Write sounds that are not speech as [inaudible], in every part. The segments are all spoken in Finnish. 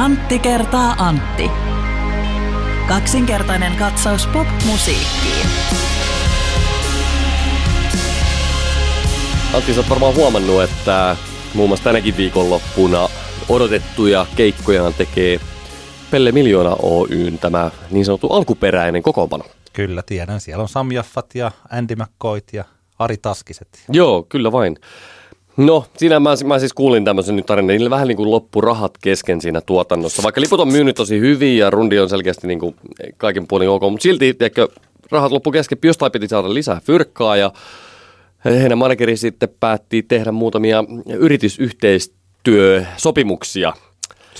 Antti kertaa Antti. Kaksinkertainen katsaus pop-musiikkiin. Antti, sä oot varmaan huomannut, että muun muassa tänäkin viikonloppuna odotettuja keikkojaan tekee Pelle Miljoona Oyn tämä niin sanottu alkuperäinen kokoonpano. Kyllä, tiedän. Siellä on Sam Jaffat ja Andy McCoy ja Ari Taskiset. Joo, kyllä vain. No, siinä mä, mä siis kuulin tämmöisen nyt tarinan. Niillä vähän niin kuin loppu rahat kesken siinä tuotannossa. Vaikka liput on myynyt tosi hyvin ja rundi on selkeästi niin kuin kaiken puolin ok, mutta silti tiedätkö, rahat loppu kesken. Jostain piti saada lisää fyrkkaa ja heidän manageri sitten päätti tehdä muutamia yritysyhteistyösopimuksia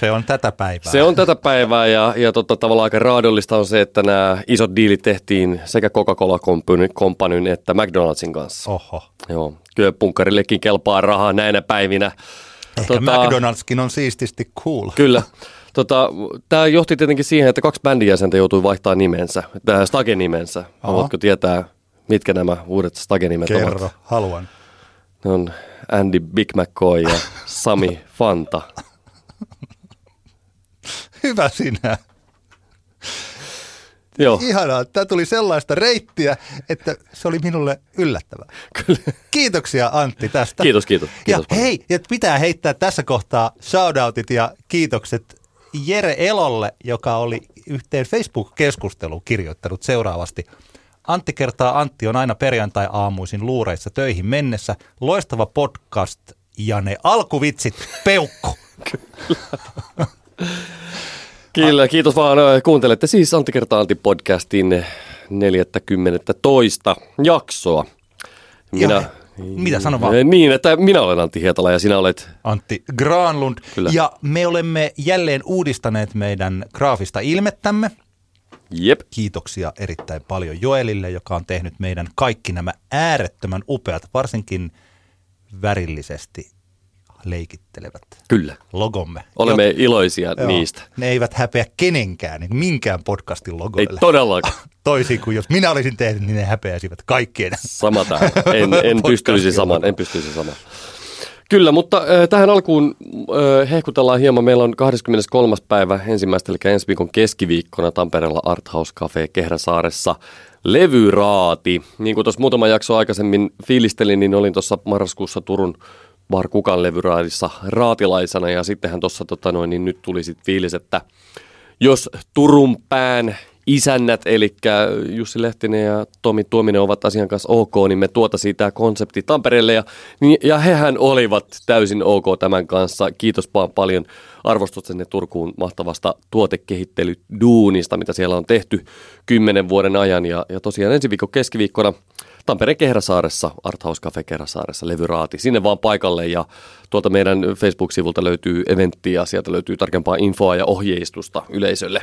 se on tätä päivää. Se on tätä päivää ja, ja totta, tavallaan aika raadollista on se, että nämä isot diilit tehtiin sekä Coca-Cola Companyn että McDonaldsin kanssa. Oho. Joo, kyllä punkkarillekin kelpaa rahaa näinä päivinä. Ehkä tota, McDonaldskin on siististi cool. Kyllä. [laughs] Tota, Tämä johti tietenkin siihen, että kaksi bändin jäsentä joutui vaihtaa nimensä, tämä Stage-nimensä. Haluatko tietää, mitkä nämä uudet Stage-nimet Kerro, ovat? Kerro, haluan. Ne on Andy Big McCoy ja Sami [laughs] Fanta. Hyvä sinä. Joo. Ihanaa. Tämä tuli sellaista reittiä, että se oli minulle yllättävää. Kyllä. Kiitoksia Antti tästä. Kiitos, kiitos. kiitos ja hei, ja pitää heittää tässä kohtaa shoutoutit ja kiitokset Jere Elolle, joka oli yhteen Facebook-keskusteluun kirjoittanut seuraavasti. Antti kertaa Antti on aina perjantai-aamuisin luureissa töihin mennessä. Loistava podcast ja ne alkuvitsit peukku. [laughs] Kyllä. Kyllä, kiitos vaan. Kuuntelette siis Antti Kerta Antti podcastin 40 toista jaksoa. Minä, ja, mitä sano vaan? Niin, että minä olen Antti Hietala ja sinä olet... Antti Granlund. Kyllä. Ja me olemme jälleen uudistaneet meidän graafista ilmettämme. Jep. Kiitoksia erittäin paljon Joelille, joka on tehnyt meidän kaikki nämä äärettömän upeat, varsinkin värillisesti leikittelevät Kyllä. logomme. Olemme Jot, iloisia joo, niistä. Ne eivät häpeä kenenkään, niin minkään podcastin logoille. Ei todellakaan. [laughs] Toisin kuin jos minä olisin tehnyt, niin ne häpeäisivät kaikkien. Sama tähän. [laughs] En, en pystyisi saman. En pystyisi saman. Kyllä, mutta äh, tähän alkuun äh, hehkutellaan hieman. Meillä on 23. päivä ensimmäistä, eli ensi viikon keskiviikkona Tampereella Arthouse Cafe Kehräsaaressa levyraati. Niin kuin tuossa muutama jakso aikaisemmin fiilistelin, niin olin tuossa marraskuussa Turun Bar Kukan levyraadissa raatilaisena ja sittenhän tuossa tota noin, niin nyt tuli sitten fiilis, että jos Turun pään isännät, eli Jussi Lehtinen ja Tomi Tuominen ovat asian kanssa ok, niin me tuota siitä konsepti Tampereelle. Ja, niin, ja hehän olivat täysin ok tämän kanssa. Kiitos vaan paljon arvostuksenne Turkuun mahtavasta tuotekehittelyduunista, mitä siellä on tehty kymmenen vuoden ajan. Ja, ja tosiaan ensi viikon keskiviikkona Tampereen Kehräsaaressa, Arthouse Cafe Kehräsaaressa, levyraati. Sinne vaan paikalle ja tuolta meidän Facebook-sivulta löytyy eventti ja sieltä löytyy tarkempaa infoa ja ohjeistusta yleisölle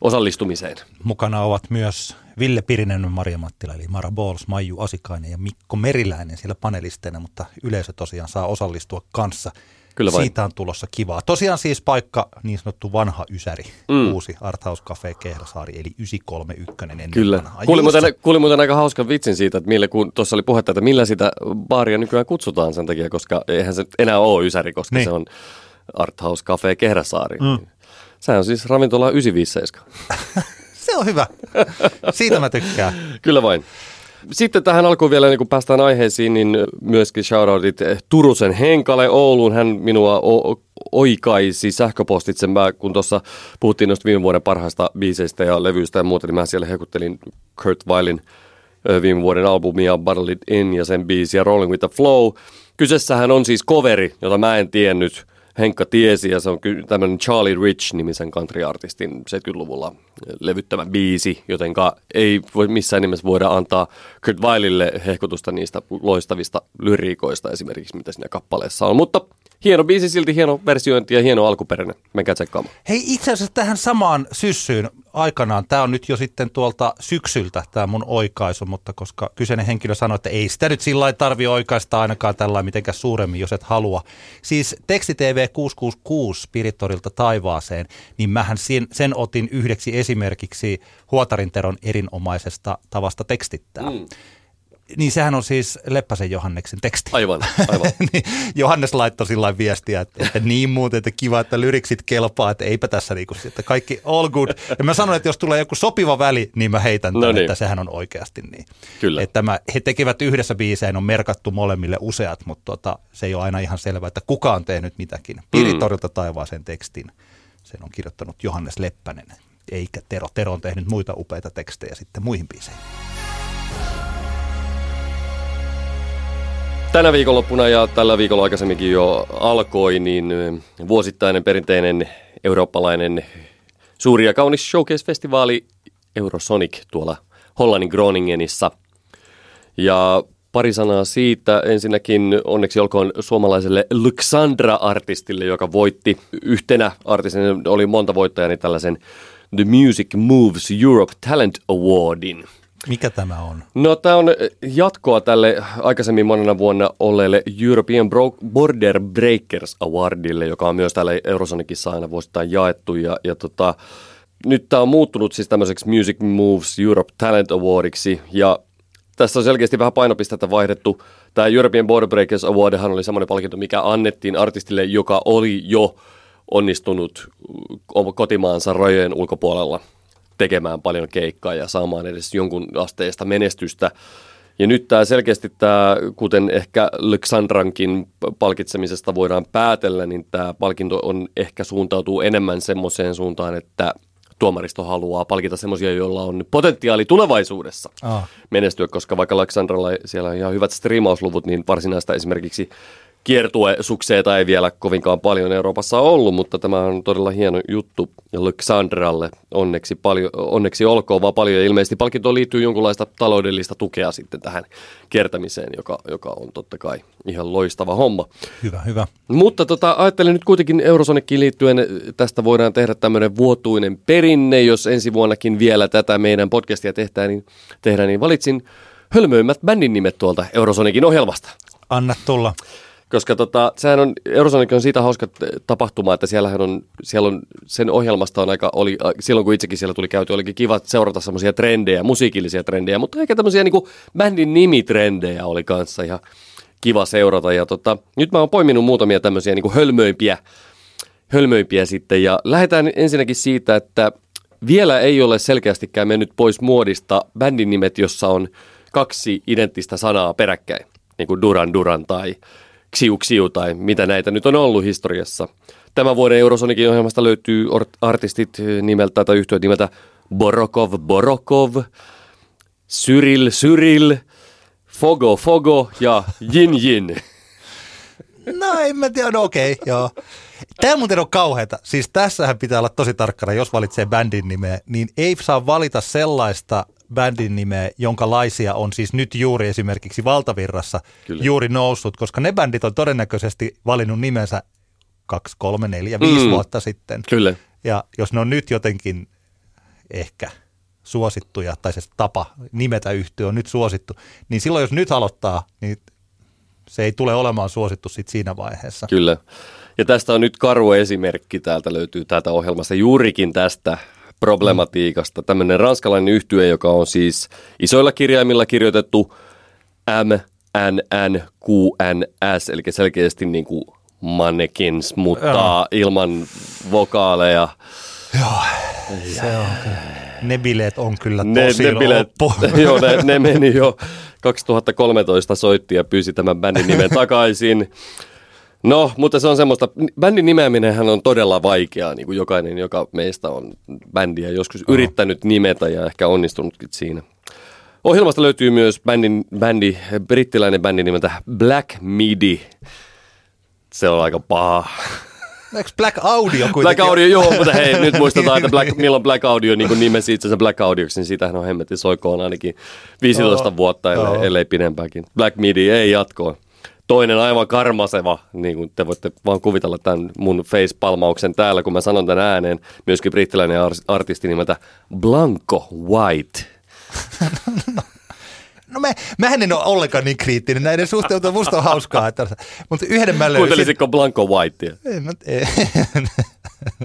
osallistumiseen. Mukana ovat myös Ville Pirinen, Maria Mattila, eli Mara Bols, Maiju Asikainen ja Mikko Meriläinen siellä panelisteina, mutta yleisö tosiaan saa osallistua kanssa – Kyllä vain. Siitä on tulossa kivaa. Tosiaan siis paikka, niin sanottu vanha Ysäri, mm. uusi Arthouse Cafe Kehrasaari, eli 931 ennen Kyllä. Kuulin muuten, kuulin muuten aika hauskan vitsin siitä, että millä, kun tuossa oli puhetta, että millä sitä baaria nykyään kutsutaan sen takia, koska eihän se enää ole Ysäri, koska niin. se on Arthouse Cafe Kehrasaari. Mm. Sehän on siis ravintola 957. [laughs] se on hyvä. Siitä mä tykkään. Kyllä vain. Sitten tähän alkuun vielä, niin kun päästään aiheisiin, niin myöskin shoutoutit Turusen Henkalle Ouluun. Hän minua o- oikaisi sähköpostitse, mä, kun tuossa puhuttiin noista viime vuoden parhaista biiseistä ja levyistä ja muuta, niin mä siellä hekuttelin Kurt Weillin viime vuoden albumia Battle It In ja sen biisiä Rolling with the Flow. Kyseessähän on siis coveri, jota mä en tiennyt – Henkka tiesi ja se on tämmöinen Charlie Rich-nimisen country-artistin 70-luvulla levyttämä biisi, jotenka ei voi missään nimessä voida antaa Kurt Weillille hehkutusta niistä loistavista lyriikoista esimerkiksi, mitä siinä kappaleessa on. Mutta hieno biisi silti, hieno versiointi ja hieno alkuperäinen. Menkää tsekkaamaan. Hei itse asiassa tähän samaan syssyyn aikanaan, tämä on nyt jo sitten tuolta syksyltä tämä mun oikaisu, mutta koska kyseinen henkilö sanoi, että ei sitä nyt sillä tarvi oikaista ainakaan tällä mitenkään suuremmin, jos et halua. Siis tekstitv 666 Spiritorilta taivaaseen, niin mähän sen, sen otin yhdeksi esimerkiksi Huotarinteron erinomaisesta tavasta tekstittää. Mm Niin sehän on siis Leppäsen Johanneksen teksti. Aivan, aivan. [laughs] niin Johannes laittoi sillä viestiä, että, että niin muuten, että kiva, että lyriksit kelpaa, että eipä tässä niinku, että kaikki all good. Ja mä sanoin, että jos tulee joku sopiva väli, niin mä heitän tämän, no niin. että sehän on oikeasti niin. Kyllä. Että mä, he tekevät yhdessä biiseen, on merkattu molemmille useat, mutta tota, se ei ole aina ihan selvää, että kuka on tehnyt mitäkin. Piritorilta mm. taivaaseen tekstin. Sen on kirjoittanut Johannes Leppänen, eikä Tero. Tero on tehnyt muita upeita tekstejä sitten muihin biiseihin. Tänä viikonloppuna ja tällä viikolla aikaisemminkin jo alkoi, niin vuosittainen perinteinen eurooppalainen suuri ja kaunis showcase-festivaali Eurosonic tuolla Hollannin Groningenissa. Ja pari sanaa siitä. Ensinnäkin onneksi olkoon suomalaiselle Luxandra-artistille, joka voitti yhtenä artistina, oli monta voittajaa, niin tällaisen The Music Moves Europe Talent Awardin – mikä tämä on? No tämä on jatkoa tälle aikaisemmin monena vuonna olleelle European Border Breakers Awardille, joka on myös täällä Eurosonicissa aina vuosittain jaettu. Ja, ja tota, nyt tämä on muuttunut siis tämmöiseksi Music Moves Europe Talent Awardiksi ja tässä on selkeästi vähän painopistettä vaihdettu. Tämä European Border Breakers Awardhan oli semmoinen palkinto, mikä annettiin artistille, joka oli jo onnistunut kotimaansa rajojen ulkopuolella tekemään paljon keikkaa ja saamaan edes jonkun asteesta menestystä. Ja nyt tämä selkeästi tämä, kuten ehkä Lexandrankin palkitsemisesta voidaan päätellä, niin tämä palkinto on ehkä suuntautuu enemmän semmoiseen suuntaan, että tuomaristo haluaa palkita semmoisia, joilla on potentiaali tulevaisuudessa ah. menestyä, koska vaikka Alexandralla siellä on ihan hyvät striimausluvut, niin varsinaista esimerkiksi kiertuesukseita ei vielä kovinkaan paljon Euroopassa ollut, mutta tämä on todella hieno juttu Alexandralle. Onneksi, paljon, onneksi olkoon vaan paljon. ilmeisesti palkintoon liittyy jonkunlaista taloudellista tukea sitten tähän kiertämiseen, joka, joka on totta kai ihan loistava homma. Hyvä, hyvä. Mutta tota, ajattelin nyt kuitenkin Eurosonickiin liittyen, tästä voidaan tehdä tämmöinen vuotuinen perinne, jos ensi vuonnakin vielä tätä meidän podcastia tehdään, niin, tehdään, niin valitsin hölmöimmät bändin nimet tuolta Eurosonicin ohjelmasta. Anna tulla. Koska tota, sehän on, Eurosonic on siitä hauska tapahtuma, että siellähän on, siellä on, sen ohjelmasta on aika, oli, silloin kun itsekin siellä tuli käyty, olikin kiva seurata semmoisia trendejä, musiikillisia trendejä, mutta ehkä tämmöisiä niin bändin nimitrendejä oli kanssa ihan kiva seurata. Ja tota, nyt mä oon poiminut muutamia tämmöisiä niin hölmöimpiä, hölmöimpiä sitten ja lähdetään ensinnäkin siitä, että vielä ei ole selkeästikään mennyt pois muodista bändin nimet, jossa on kaksi identtistä sanaa peräkkäin, niin kuin Duran Duran tai Xiu Xiu tai mitä näitä nyt on ollut historiassa. Tämän vuoden Eurosonikin ohjelmasta löytyy artistit nimeltä tai yhtiöt nimeltä Borokov Borokov, Cyril Cyril, Fogo Fogo ja Jin Jin. [laughs] No en mä tiedä, no okei, okay, joo. Tämä muuten on kauheata. Siis tässähän pitää olla tosi tarkkana, jos valitsee bändin nimeä, niin ei saa valita sellaista bändin nimeä, jonka laisia on siis nyt juuri esimerkiksi Valtavirrassa Kyllä. juuri noussut, koska ne bändit on todennäköisesti valinnut nimensä kaksi, kolme, neljä, viisi mm. vuotta sitten. Kyllä. Ja jos ne on nyt jotenkin ehkä suosittuja, tai se tapa nimetä yhtiö on nyt suosittu, niin silloin jos nyt aloittaa, niin se ei tule olemaan suosittu sit siinä vaiheessa. Kyllä. Ja tästä on nyt karu esimerkki, täältä löytyy täältä ohjelmasta juurikin tästä problematiikasta. Tämmöinen ranskalainen yhtye, joka on siis isoilla kirjaimilla kirjoitettu M, N, N, Q, N, S, eli selkeästi niin kuin mannequins, mutta Joo. ilman vokaaleja. Joo, se on Ne bileet on kyllä tosi ne, ne bileet, [laughs] Joo, ne, ne meni jo 2013 soitti ja pyysi tämän bändin nimen takaisin. No, mutta se on semmoista, bändin nimeäminenhän on todella vaikeaa, niin kuin jokainen, joka meistä on bändiä joskus oh. yrittänyt nimetä ja ehkä onnistunutkin siinä. Ohjelmasta löytyy myös bändin, bändi, brittiläinen bändi nimeltä Black Midi. Se on aika paha. Eikö Black Audio kuitenkin? Black Audio, joo, mutta hei, nyt muistetaan, että Black, [laughs] milloin Black Audio niin nimesi itse Black Audioksi, niin siitähän on hemmetin soikoon ainakin 15 oh, vuotta, ellei, oh. ellei pidempäänkin. Black Midi ei jatkoa toinen aivan karmaseva, niin kuin te voitte vaan kuvitella tämän mun face-palmauksen täällä, kun mä sanon tämän ääneen, myöskin brittiläinen artisti nimeltä Blanco White. [laughs] No me, mähän en ole ollenkaan niin kriittinen näiden suhteen, mutta musta on hauskaa. Että, mutta yhden mä löysin. Kuuntelisitko Blanco Whitea? En, mä, ei. [laughs]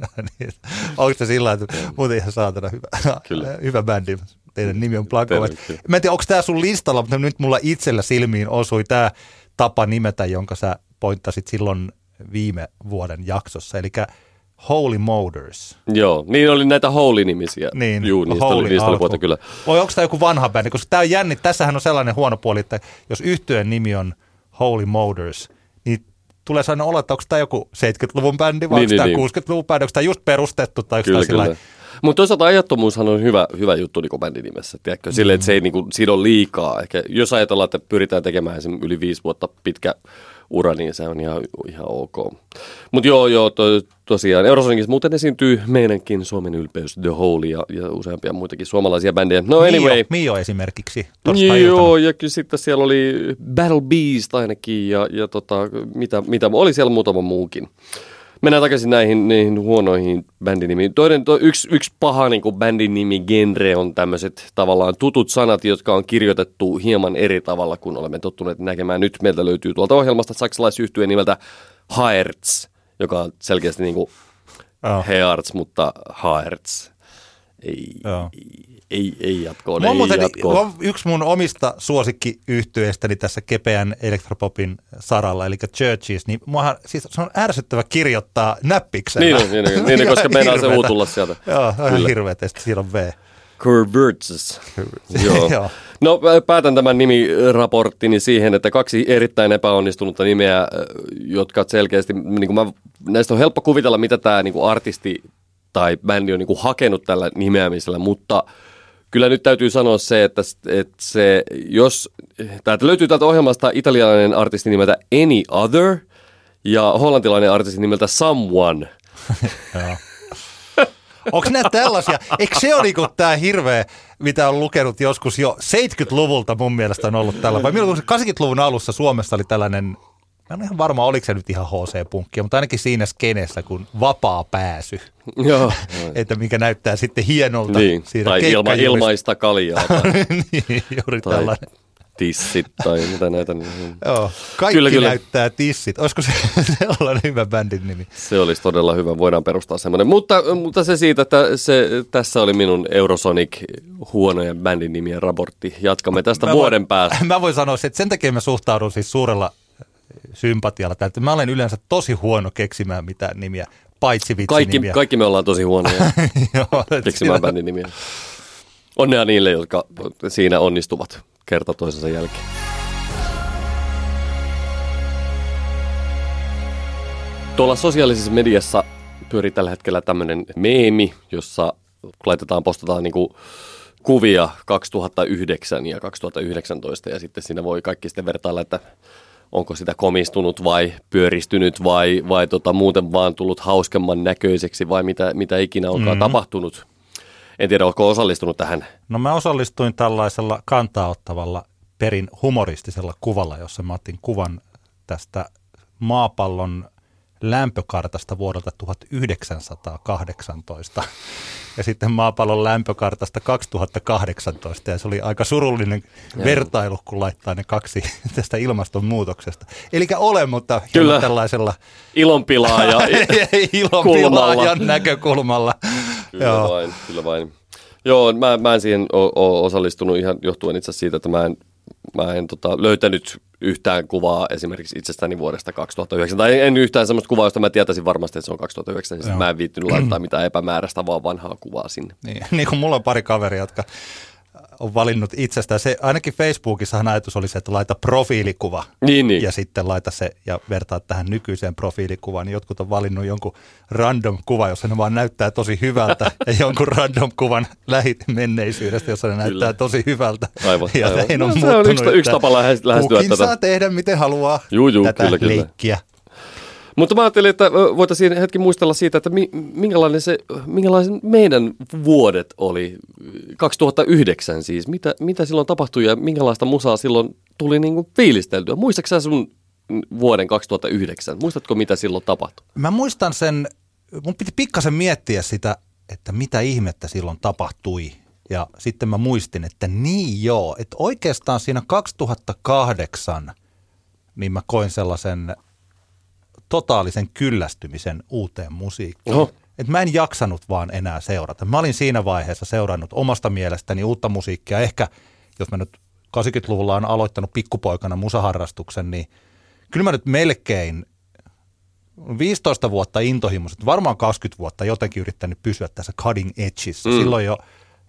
no niin. Onko se sillä että muuten ihan saatana hyvä, Kyllä. hyvä bändi. teidän nimi on Blanco White. Mä en tiedä, onko tämä sun listalla, mutta nyt mulla itsellä silmiin osui tämä tapa nimetä, jonka sä pointtasit silloin viime vuoden jaksossa, eli Holy Motors. Joo, niin oli näitä Holy-nimisiä. Niin, Juu, niistä Holy oli, niistä oli puhuttu kyllä. Voi onko tämä joku vanha bändi, koska tämä on jänni, tässähän on sellainen huono puoli, että jos yhtyeen nimi on Holy Motors, niin tulee sellainen olo, että onko tämä joku 70-luvun bändi vai Niin, onko niin, tämä niin. 60-luvun bändi, onko tämä just perustettu tai onko Kyllä, tämä. Mutta toisaalta ajattomuushan on hyvä, hyvä juttu niin bändin nimessä, tiedätkö? Silleen, että se ei Mm. niin kuin, sido liikaa. Ehkä, jos ajatellaan, että pyritään tekemään esim. yli viisi vuotta pitkä ura, niin se on ihan, ihan ok. Mutta joo, joo, to, tosiaan. Eurosonicissa muuten esiintyy meidänkin Suomen ylpeys The Hole ja, ja useampia muitakin suomalaisia bändejä. No anyway. Mio, Mio esimerkiksi. Joo, ja kyllä sitten siellä oli Battle Beast ainakin ja, ja tota, mitä, mitä, oli siellä muutama muukin. Mennään takaisin näihin, näihin huonoihin bändinimiin. Toinen, to, yksi, yksi paha niin kuin bändin nimi genre on tämmöiset tavallaan tutut sanat, jotka on kirjoitettu hieman eri tavalla kuin olemme tottuneet näkemään. Nyt meiltä löytyy tuolta ohjelmasta saksalaisyhtyeen nimeltä Hertz, joka on selkeästi niin kuin Joo. Hertz, mutta Hertz. Ei, Joo. ei, ei jatkoon, Mulla on ei muuten jatkoon. on yksi mun omista suosikkiyhtyeestäni tässä kepeän elektropopin saralla, eli Churches, niin muahan, siis se on ärsyttävä kirjoittaa näppiksellä. Niin on, niin on, niin on, [laughs] koska Ihan meinaa se hirveetä. U tulla sieltä. Joo, ihan hirveetä, ja sitten siellä on V. Converges. [laughs] Joo. No päätän tämän nimiraporttini siihen, että kaksi erittäin epäonnistunutta nimeä, jotka selkeästi, niin kuin mä, näistä on helppo kuvitella, mitä tämä niin kuin artisti tai bändi on niin kuin hakenut tällä nimeämisellä, mutta kyllä nyt täytyy sanoa se, että, että se, jos, täältä löytyy täältä ohjelmasta italialainen artisti nimeltä Any Other ja hollantilainen artisti nimeltä Someone. [laughs] Onko nämä tällaisia? Eikö se ole niinku tämä hirveä, mitä on lukenut joskus jo 70-luvulta mun mielestä on ollut tällä, vai milloin se 80-luvun alussa Suomessa oli tällainen, mä en ole ihan varma, oliko se nyt ihan HC-punkkia, mutta ainakin siinä skeneessä, kun vapaa pääsy, Joo. [laughs] että mikä näyttää sitten hienolta niin. siinä Tai ilma, ilmaista kaljaa tai, [laughs] niin, juuri tai tällainen. tissit tai mitä näitä. Niin. Joo, kaikki kyllä, kyllä. näyttää tissit. Olisiko se [laughs] sellainen hyvä bändin nimi? Se olisi todella hyvä, voidaan perustaa semmoinen. Mutta, mutta se siitä, että se, tässä oli minun Eurosonic huonojen bändin nimien raportti. Jatkamme tästä Mä vuoden voin, päästä. Mä voin sanoa, että sen takia mä suhtaudun siis suurella sympatialla. että Mä olen yleensä tosi huono keksimään mitään nimiä, paitsi Kaikki, vitsinimiä. kaikki me ollaan tosi huonoja [laughs] Joo, keksimään bändin nimiä. Onnea niille, jotka siinä onnistuvat kerta toisensa jälkeen. Tuolla sosiaalisessa mediassa pyörii tällä hetkellä tämmöinen meemi, jossa laitetaan, postataan niinku kuvia 2009 ja 2019 ja sitten siinä voi kaikki sitten vertailla, että onko sitä komistunut vai pyöristynyt vai, vai tota, muuten vaan tullut hauskemman näköiseksi vai mitä, mitä ikinä onkaan mm-hmm. tapahtunut. En tiedä, onko osallistunut tähän. No mä osallistuin tällaisella kantaa ottavalla perin humoristisella kuvalla, jossa mä otin kuvan tästä maapallon lämpökartasta vuodelta 1918 ja sitten maapallon lämpökartasta 2018 ja se oli aika surullinen vertailu, kun laittaa ne kaksi [laughs] tästä ilmastonmuutoksesta. Eli ole, mutta Kyllä. tällaisella Ilonpilaa ja ilonpilaajan [laughs] näkökulmalla. Kyllä Joo. vain, kyllä vain. Joo, mä, mä en siihen ole osallistunut ihan johtuen itse asiassa siitä, että mä en, mä en tota, löytänyt yhtään kuvaa esimerkiksi itsestäni vuodesta 2009. Tai en yhtään sellaista kuvaa, josta mä tietäisin varmasti, että se on 2009. Siis mä en viittynyt laittaa [clears throat] mitään epämääräistä, vaan vanhaa kuvaa sinne. Niin, [laughs] niin kuin mulla on pari kaveria, jotka on valinnut itsestään. Se, ainakin Facebookissahan ajatus oli se, että laita profiilikuva Niin, niin. ja sitten laita se ja vertaa tähän nykyiseen profiilikuvaan. Niin jotkut on valinnut jonkun random kuva, jossa ne vaan näyttää tosi hyvältä [laughs] ja jonkun random kuvan lähimenneisyydestä, jossa ne näyttää tosi hyvältä. Aivan, ja aivan. No, se on yksi- yksi tapa lähes- lähestyä kukin tätä. saa tehdä miten haluaa Juu, juu, tätä kyllä, kyllä. leikkiä. Mutta mä ajattelin, että voitaisiin hetki muistella siitä, että mi, minkälainen se, minkälaisen meidän vuodet oli 2009 siis. Mitä, mitä silloin tapahtui ja minkälaista musaa silloin tuli niinku fiilisteltyä. Muistatko sun vuoden 2009? Muistatko mitä silloin tapahtui? Mä muistan sen, mun piti pikkasen miettiä sitä, että mitä ihmettä silloin tapahtui. Ja sitten mä muistin, että niin joo, että oikeastaan siinä 2008 niin mä koin sellaisen totaalisen kyllästymisen uuteen musiikkiin. Oho. että mä en jaksanut vaan enää seurata. Mä olin siinä vaiheessa seurannut omasta mielestäni uutta musiikkia. Ehkä, jos mä nyt 80-luvulla on aloittanut pikkupoikana musaharrastuksen, niin kyllä mä nyt melkein 15 vuotta intohimoiset, varmaan 20 vuotta jotenkin yrittänyt pysyä tässä cutting edgeissä. Mm. Silloin jo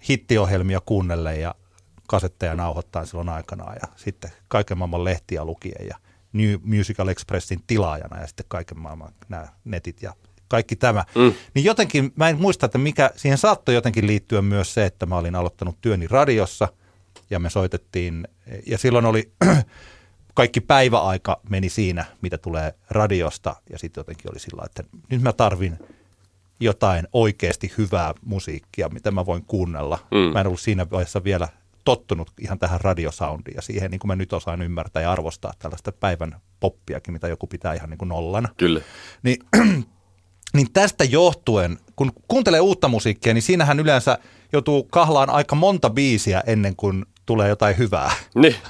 hittiohjelmia kuunnellen ja kasetteja nauhoittaa silloin aikanaan ja sitten kaiken maailman lehtiä lukien ja New Musical Expressin tilaajana ja sitten kaiken maailman nämä netit ja kaikki tämä. Mm. Niin jotenkin, mä en muista, että mikä, siihen saattoi jotenkin liittyä myös se, että mä olin aloittanut työni radiossa ja me soitettiin, ja silloin oli [clears throat] kaikki päiväaika meni siinä, mitä tulee radiosta ja sitten jotenkin oli sillä että nyt mä tarvin jotain oikeasti hyvää musiikkia, mitä mä voin kuunnella. Mm. Mä en ollut siinä vaiheessa vielä tottunut ihan tähän radiosoundiin ja siihen, niin kuin mä nyt osaan ymmärtää ja arvostaa tällaista päivän poppiakin, mitä joku pitää ihan niin kuin nollana. Kyllä. Niin, [clears throat] niin tästä johtuen, kun kuuntelee uutta musiikkia, niin siinähän yleensä joutuu kahlaan aika monta biisiä ennen kuin tulee jotain hyvää. Niin. [laughs]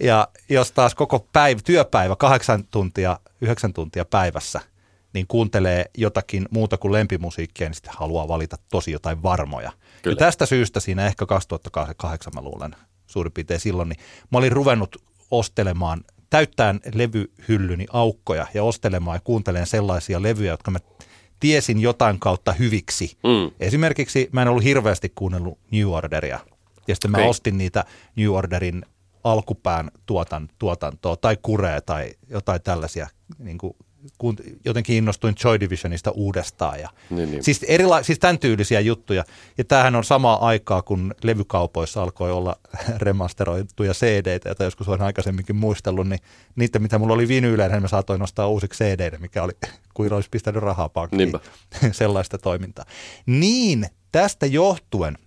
Ja jos taas koko päivä, työpäivä, kahdeksan tuntia, yhdeksän tuntia päivässä, niin kuuntelee jotakin muuta kuin lempimusiikkia, niin sitten haluaa valita tosi jotain varmoja. Kyllä. Ja tästä syystä siinä ehkä 2008 mä luulen suurin piirtein silloin, niin mä olin ruvennut ostelemaan, täyttään levyhyllyni aukkoja ja ostelemaan ja kuuntelemaan sellaisia levyjä, jotka mä tiesin jotain kautta hyviksi. Mm. Esimerkiksi mä en ollut hirveästi kuunnellut New Orderia. Ja sitten mä okay. ostin niitä New Orderin alkupään tuotan, tuotantoa tai kuree tai jotain tällaisia niin kuin kun jotenkin innostuin Joy Divisionista uudestaan. Ja, niin, niin. Siis, erila- siis tämän tyylisiä juttuja. Ja tämähän on samaa aikaa, kun levykaupoissa alkoi olla [laughs] remasteroituja CD-tä, joita joskus olen aikaisemminkin muistellut, niin niitä, mitä mulla oli vinyyleen, niin mä saatoin nostaa uusiksi cd mikä oli, [laughs] kuin olisi pistänyt rahaa pankkiin. [laughs] Sellaista toimintaa. Niin, tästä johtuen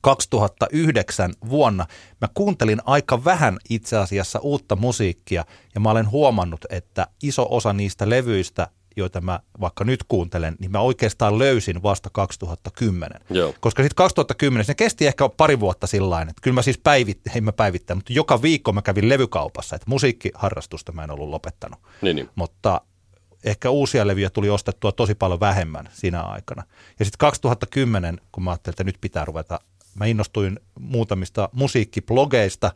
2009 vuonna mä kuuntelin aika vähän itse asiassa uutta musiikkia ja mä olen huomannut, että iso osa niistä levyistä, joita mä vaikka nyt kuuntelen, niin mä oikeastaan löysin vasta 2010. Joo. Koska sitten 2010, se kesti ehkä pari vuotta sillä että kyllä mä siis päivit, ei mä päivittäin, mutta joka viikko mä kävin levykaupassa, että musiikkiharrastusta mä en ollut lopettanut. Niin, niin. Mutta ehkä uusia levyjä tuli ostettua tosi paljon vähemmän siinä aikana. Ja sitten 2010, kun mä ajattelin, että nyt pitää ruveta mä innostuin muutamista musiikkiblogeista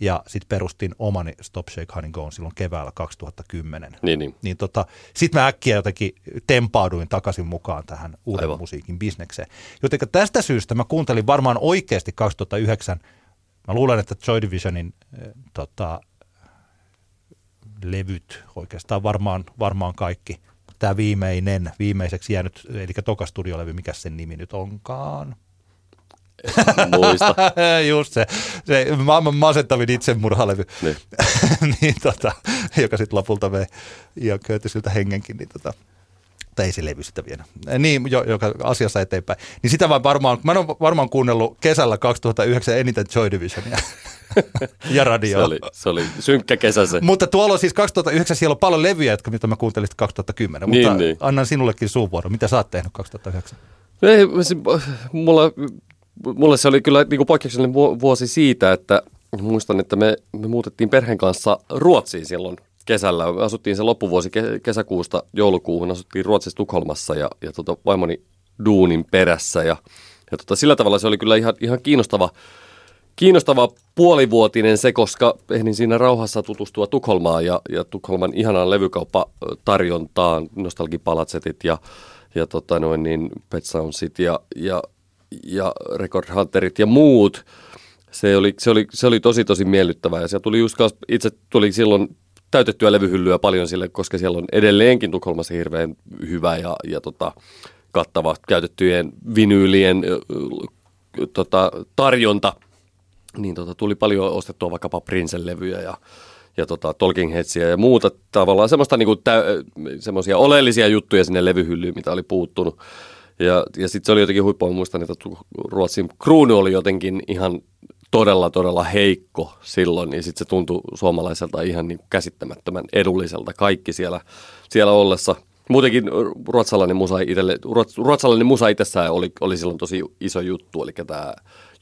ja sitten perustin omani Stop Shake Honey Go silloin keväällä 2010. Niin, niin. niin tota, sitten mä äkkiä jotenkin tempauduin takaisin mukaan tähän uuden Aivan. musiikin bisnekseen. Joten tästä syystä mä kuuntelin varmaan oikeasti 2009, mä luulen, että Joy Divisionin äh, tota, levyt oikeastaan varmaan, varmaan kaikki. Tämä viimeinen, viimeiseksi jäänyt, eli toka studiolevy, mikä sen nimi nyt onkaan? Muista. [laughs] Just se, se maailman masentavin itsemurhalevy, niin. [laughs] niin, tota, joka sitten lopulta vei ja köyty siltä hengenkin, niin tota, tai ei se levy sitä vielä. Niin, jo, joka asiassa eteenpäin. Niin sitä vaan varmaan, mä en varmaan kuunnellut kesällä 2009 eniten Joy Divisionia. [laughs] ja radio. Se oli, se oli synkkä kesä se. Mutta tuolla on siis 2009, siellä on paljon levyjä, jotka mitä mä kuuntelin 2010. Niin, mutta niin. annan sinullekin suuvuoro. Mitä sä oot tehnyt 2009? Ei, mulla mulle se oli kyllä niin kuin poikkeuksellinen vuosi siitä, että muistan, että me, me muutettiin perheen kanssa Ruotsiin silloin kesällä. Me asuttiin se loppuvuosi kesäkuusta joulukuuhun, asuttiin Ruotsissa Tukholmassa ja, ja tota, vaimoni duunin perässä. Ja, ja tota, sillä tavalla se oli kyllä ihan, ihan kiinnostava, kiinnostava puolivuotinen se, koska ehdin siinä rauhassa tutustua Tukholmaan ja, ja Tukholman ihanaan levykauppatarjontaan, nostalgipalatsetit ja, ja tota noin niin, Pet Soundsit ja, ja ja Record Hunterit ja muut. Se oli, se oli, se oli tosi tosi miellyttävää ja tuli just itse tuli silloin täytettyä levyhyllyä paljon sille, koska siellä on edelleenkin Tukholmassa hirveän hyvä ja, ja tota, kattava käytettyjen vinyylien tota, tarjonta. Niin tota, tuli paljon ostettua vaikkapa Prinsen levyjä ja, ja tota, Talking Headsia ja muuta tavallaan semmoista niinku semmoisia oleellisia juttuja sinne levyhyllyyn, mitä oli puuttunut. Ja, ja sitten se oli jotenkin huippua, muistan, että Ruotsin kruunu oli jotenkin ihan todella, todella heikko silloin, ja sitten se tuntui suomalaiselta ihan niin käsittämättömän edulliselta kaikki siellä, siellä ollessa. Muutenkin ruotsalainen musa, itelle, ruotsalainen musa itsessään oli, oli silloin tosi iso juttu, eli tämä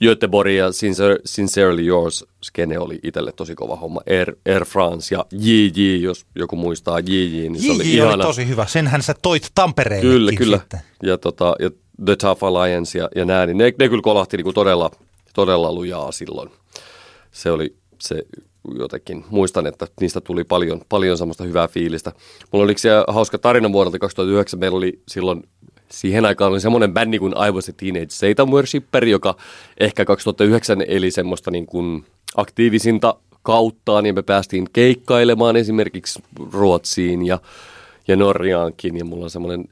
Göteborg ja Sincer, Sincerely Yours skene oli itselle tosi kova homma. Air, Air France ja JJ, jos joku muistaa JJ, niin se oli, ihana. oli tosi hyvä, senhän sä toit Tampereelle. Kyllä, kyllä. Sitten. Ja, tota, ja The Tough Alliance ja, ja nää, niin ne, ne kyllä kolahti niin kuin todella, todella lujaa silloin. Se oli se jotenkin, muistan, että niistä tuli paljon, paljon semmoista hyvää fiilistä. Mulla oli hauska tarina vuodelta 2009, meillä oli silloin siihen aikaan oli semmoinen bändi kuin I Was a Teenage Satan Worshipper, joka ehkä 2009 eli semmoista niin kuin aktiivisinta kautta, niin me päästiin keikkailemaan esimerkiksi Ruotsiin ja, ja Norjaankin. Ja mulla on semmoinen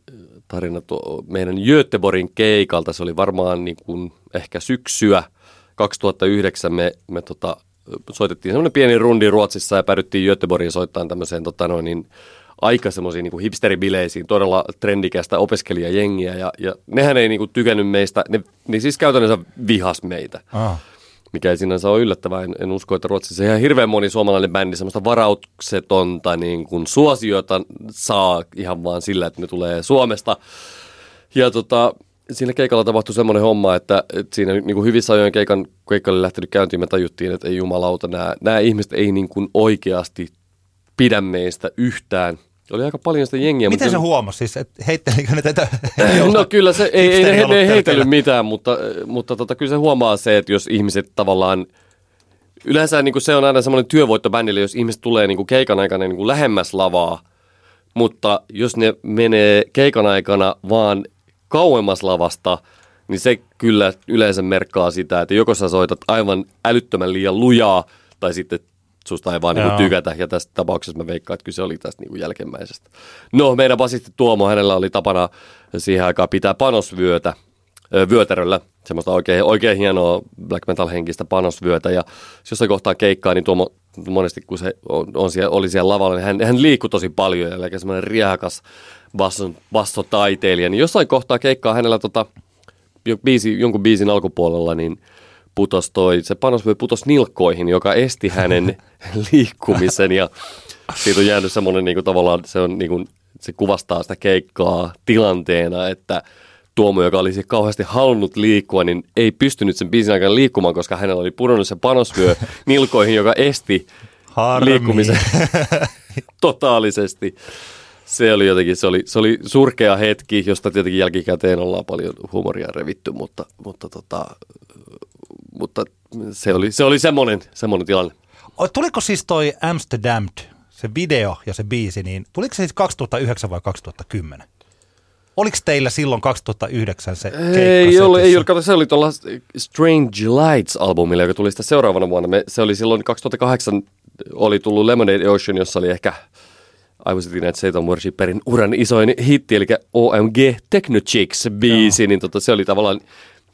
tarina tuo meidän Göteborgin keikalta, se oli varmaan niin kuin ehkä syksyä 2009 me, me tota, soitettiin semmoinen pieni rundi Ruotsissa ja päädyttiin Göteborgiin soittamaan tämmöiseen tota noin, niin, aika semmoisiin niin hipsteribileisiin, todella trendikästä opiskelijajengiä ja, ja nehän ei niin kuin, tykännyt meistä, ne, ne siis käytännössä vihas meitä. Ah. Mikä ei sinänsä ole yllättävää. En, en usko, että Ruotsissa ihan hirveän moni suomalainen bändi semmoista varauksetonta niin kuin suosiota saa ihan vaan sillä, että ne tulee Suomesta. Ja tota, siinä keikalla tapahtui semmoinen homma, että, että siinä niin kuin hyvissä ajoin keikan, keikka oli lähtenyt käyntiin, me tajuttiin, että ei jumalauta, nämä, nämä ihmiset ei niin kuin oikeasti pidä meistä yhtään – oli aika paljon sitä jengiä. Miten mutta... se huomasi siis, että heittelikö ne tätä? [laughs] no kyllä se, ei, ei, ne ei heitellyt mitään, mutta, mutta tota, kyllä se huomaa se, että jos ihmiset tavallaan, yleensä niin kuin se on aina semmoinen työvoitto bändille, jos ihmiset tulee niin kuin keikan aikana niin kuin lähemmäs lavaa, mutta jos ne menee keikan aikana vaan kauemmas lavasta, niin se kyllä yleensä merkkaa sitä, että joko sä soitat aivan älyttömän liian lujaa, tai sitten susta ei vaan niin tykätä. Ja tässä tapauksessa mä veikkaan, että kyse oli tästä niin jälkimmäisestä. No, meidän basisti Tuomo, hänellä oli tapana siihen aikaan pitää panosvyötä vyötäröllä, semmoista oikein, oikein hienoa black metal henkistä panosvyötä. Ja jossain kohtaa keikkaa, niin Tuomo monesti kun se on, on siellä, oli siellä lavalla, niin hän, hän liikkui tosi paljon, eli semmoinen riehakas basson, bassotaiteilija. Niin jossain kohtaa keikkaa hänellä tota, biisi, jonkun biisin alkupuolella, niin putos toi, se panosvyö putos nilkkoihin, joka esti hänen [laughs] liikkumisen ja siitä on jäänyt semmoinen niin kuin tavallaan, se, on, niin kuin, se kuvastaa sitä keikkaa tilanteena, että Tuomo, joka olisi kauheasti halunnut liikkua, niin ei pystynyt sen biisin aikana liikkumaan, koska hänellä oli pudonnut se panosvyö [laughs] nilkoihin, joka esti Harmi. liikkumisen [laughs] totaalisesti. Se oli jotenkin, se oli, se oli surkea hetki, josta tietenkin jälkikäteen ollaan paljon huumoria revitty, mutta, mutta tota, mutta se oli, se oli semmoinen, semmoinen tilanne. Tuliko siis toi Amsterdam, se video ja se biisi, niin tuliko se siis 2009 vai 2010? Oliko teillä silloin 2009 se? Ei ole, ei ole. Se oli tuolla Strange Lights-albumilla, joka tuli sitä seuraavana vuonna. Me, se oli silloin 2008, oli tullut Lemonade Ocean, jossa oli ehkä I was thinking, että Satan Worshipperin uran isoin hitti, eli OMG Techno Chicks biisi, niin tota, se oli tavallaan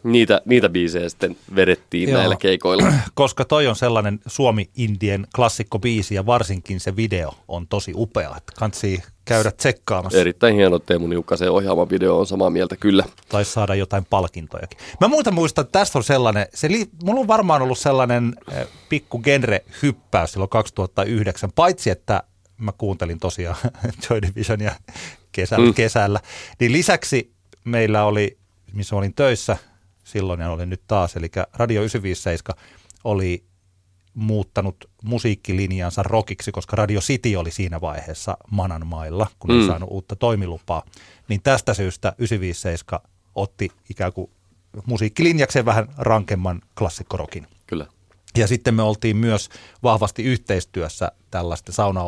niitä, niitä biisejä sitten vedettiin Joo. näillä keikoilla. [clears throat] Koska toi on sellainen Suomi-Indien klassikko-biisi ja varsinkin se video on tosi upea, että kansi käydä tsekkaamassa. Erittäin hieno Teemu Niukkasen ohjaama video on samaa mieltä kyllä. Tai saada jotain palkintojakin. Mä muuta muistan, että tästä on sellainen, se li, mulla on varmaan ollut sellainen äh, pikku genre-hyppäys silloin 2009, paitsi että mä kuuntelin tosiaan [laughs] Joy Divisionia kesällä, mm. kesällä, niin lisäksi meillä oli, missä olin töissä, silloin ja olin nyt taas. Eli Radio 957 oli muuttanut musiikkilinjansa rockiksi, koska Radio City oli siinä vaiheessa manan mailla, kun mm. ei saanut uutta toimilupaa. Niin tästä syystä 957 otti ikään kuin musiikkilinjakseen vähän rankemman klassikkorokin. Ja sitten me oltiin myös vahvasti yhteistyössä tällaisten sauna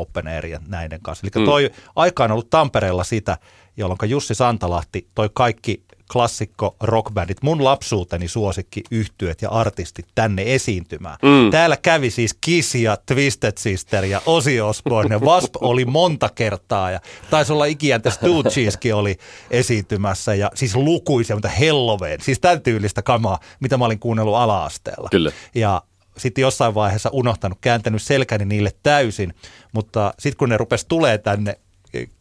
näiden kanssa. Eli mm. toi aika on ollut Tampereella sitä, jolloin Jussi Santalahti toi kaikki klassikko rockbändit, mun lapsuuteni suosikki yhtyöt ja artistit tänne esiintymään. Mm. Täällä kävi siis Kiss ja Twisted Sister ja Ozzy Osbourne Wasp oli monta kertaa ja taisi olla ikiäntä Stoogeskin oli esiintymässä ja siis lukuisia, mutta Helloween, siis tämän tyylistä kamaa, mitä mä olin kuunnellut ala-asteella. Kyllä. Ja sitten jossain vaiheessa unohtanut, kääntänyt selkäni niille täysin, mutta sitten kun ne rupes tulee tänne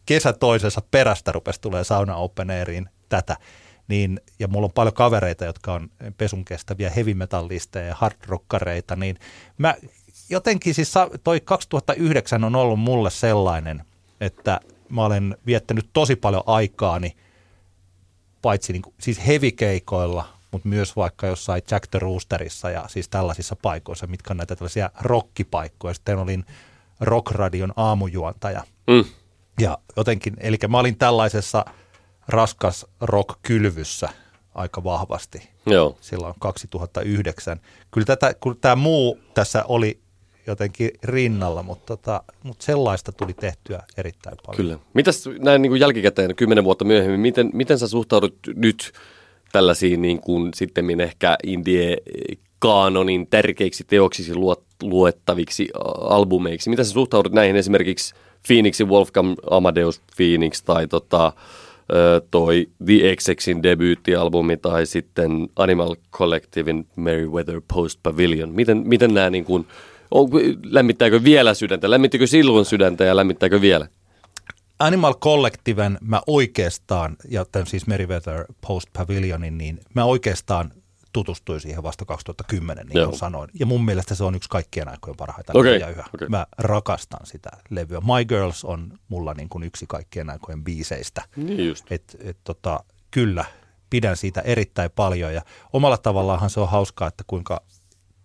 kesä toisensa perästä rupesi tulee sauna open airiin tätä, niin, ja mulla on paljon kavereita, jotka on pesun kestäviä heavy metallisteja ja hard rockareita, niin mä jotenkin siis toi 2009 on ollut mulle sellainen, että mä olen viettänyt tosi paljon aikaani, paitsi niin kuin, siis heavy-keikoilla, mutta myös vaikka jossain Jack the Roosterissa ja siis tällaisissa paikoissa, mitkä on näitä tällaisia rockipaikkoja. Sitten olin Rockradion aamujuontaja. Mm. Ja jotenkin, eli mä olin tällaisessa raskas rock-kylvyssä aika vahvasti Joo. silloin 2009. Kyllä, tätä, kyllä tämä muu tässä oli jotenkin rinnalla, mutta, tota, mutta sellaista tuli tehtyä erittäin paljon. Kyllä. Mitäs näin niin kuin jälkikäteen, kymmenen vuotta myöhemmin, miten, miten sä suhtaudut nyt tällaisiin niin kuin sitten ehkä indie kaanonin tärkeiksi teoksiksi luettaviksi albumeiksi? Miten sä suhtaudut näihin esimerkiksi Phoenixin Wolfgang Amadeus Phoenix tai tota, toi The XXin debyyttialbumi tai sitten Animal Collectivein Meriwether Post Pavilion. Miten, miten nämä niin kuin, on, lämmittääkö vielä sydäntä? Lämmittikö silloin sydäntä ja lämmittääkö vielä? Animal Collectiven mä oikeastaan, ja tämän siis Meriwether Post Pavilionin, niin mä oikeastaan tutustuin siihen vasta 2010, niin kuin sanoin. Ja mun mielestä se on yksi kaikkien aikojen parhaita okay. levyjä yhä. Okay. Mä rakastan sitä levyä. My Girls on mulla niin kuin yksi kaikkien aikojen biiseistä. Niin just. Et, et, tota, kyllä, pidän siitä erittäin paljon. Ja omalla tavallaanhan se on hauskaa, että kuinka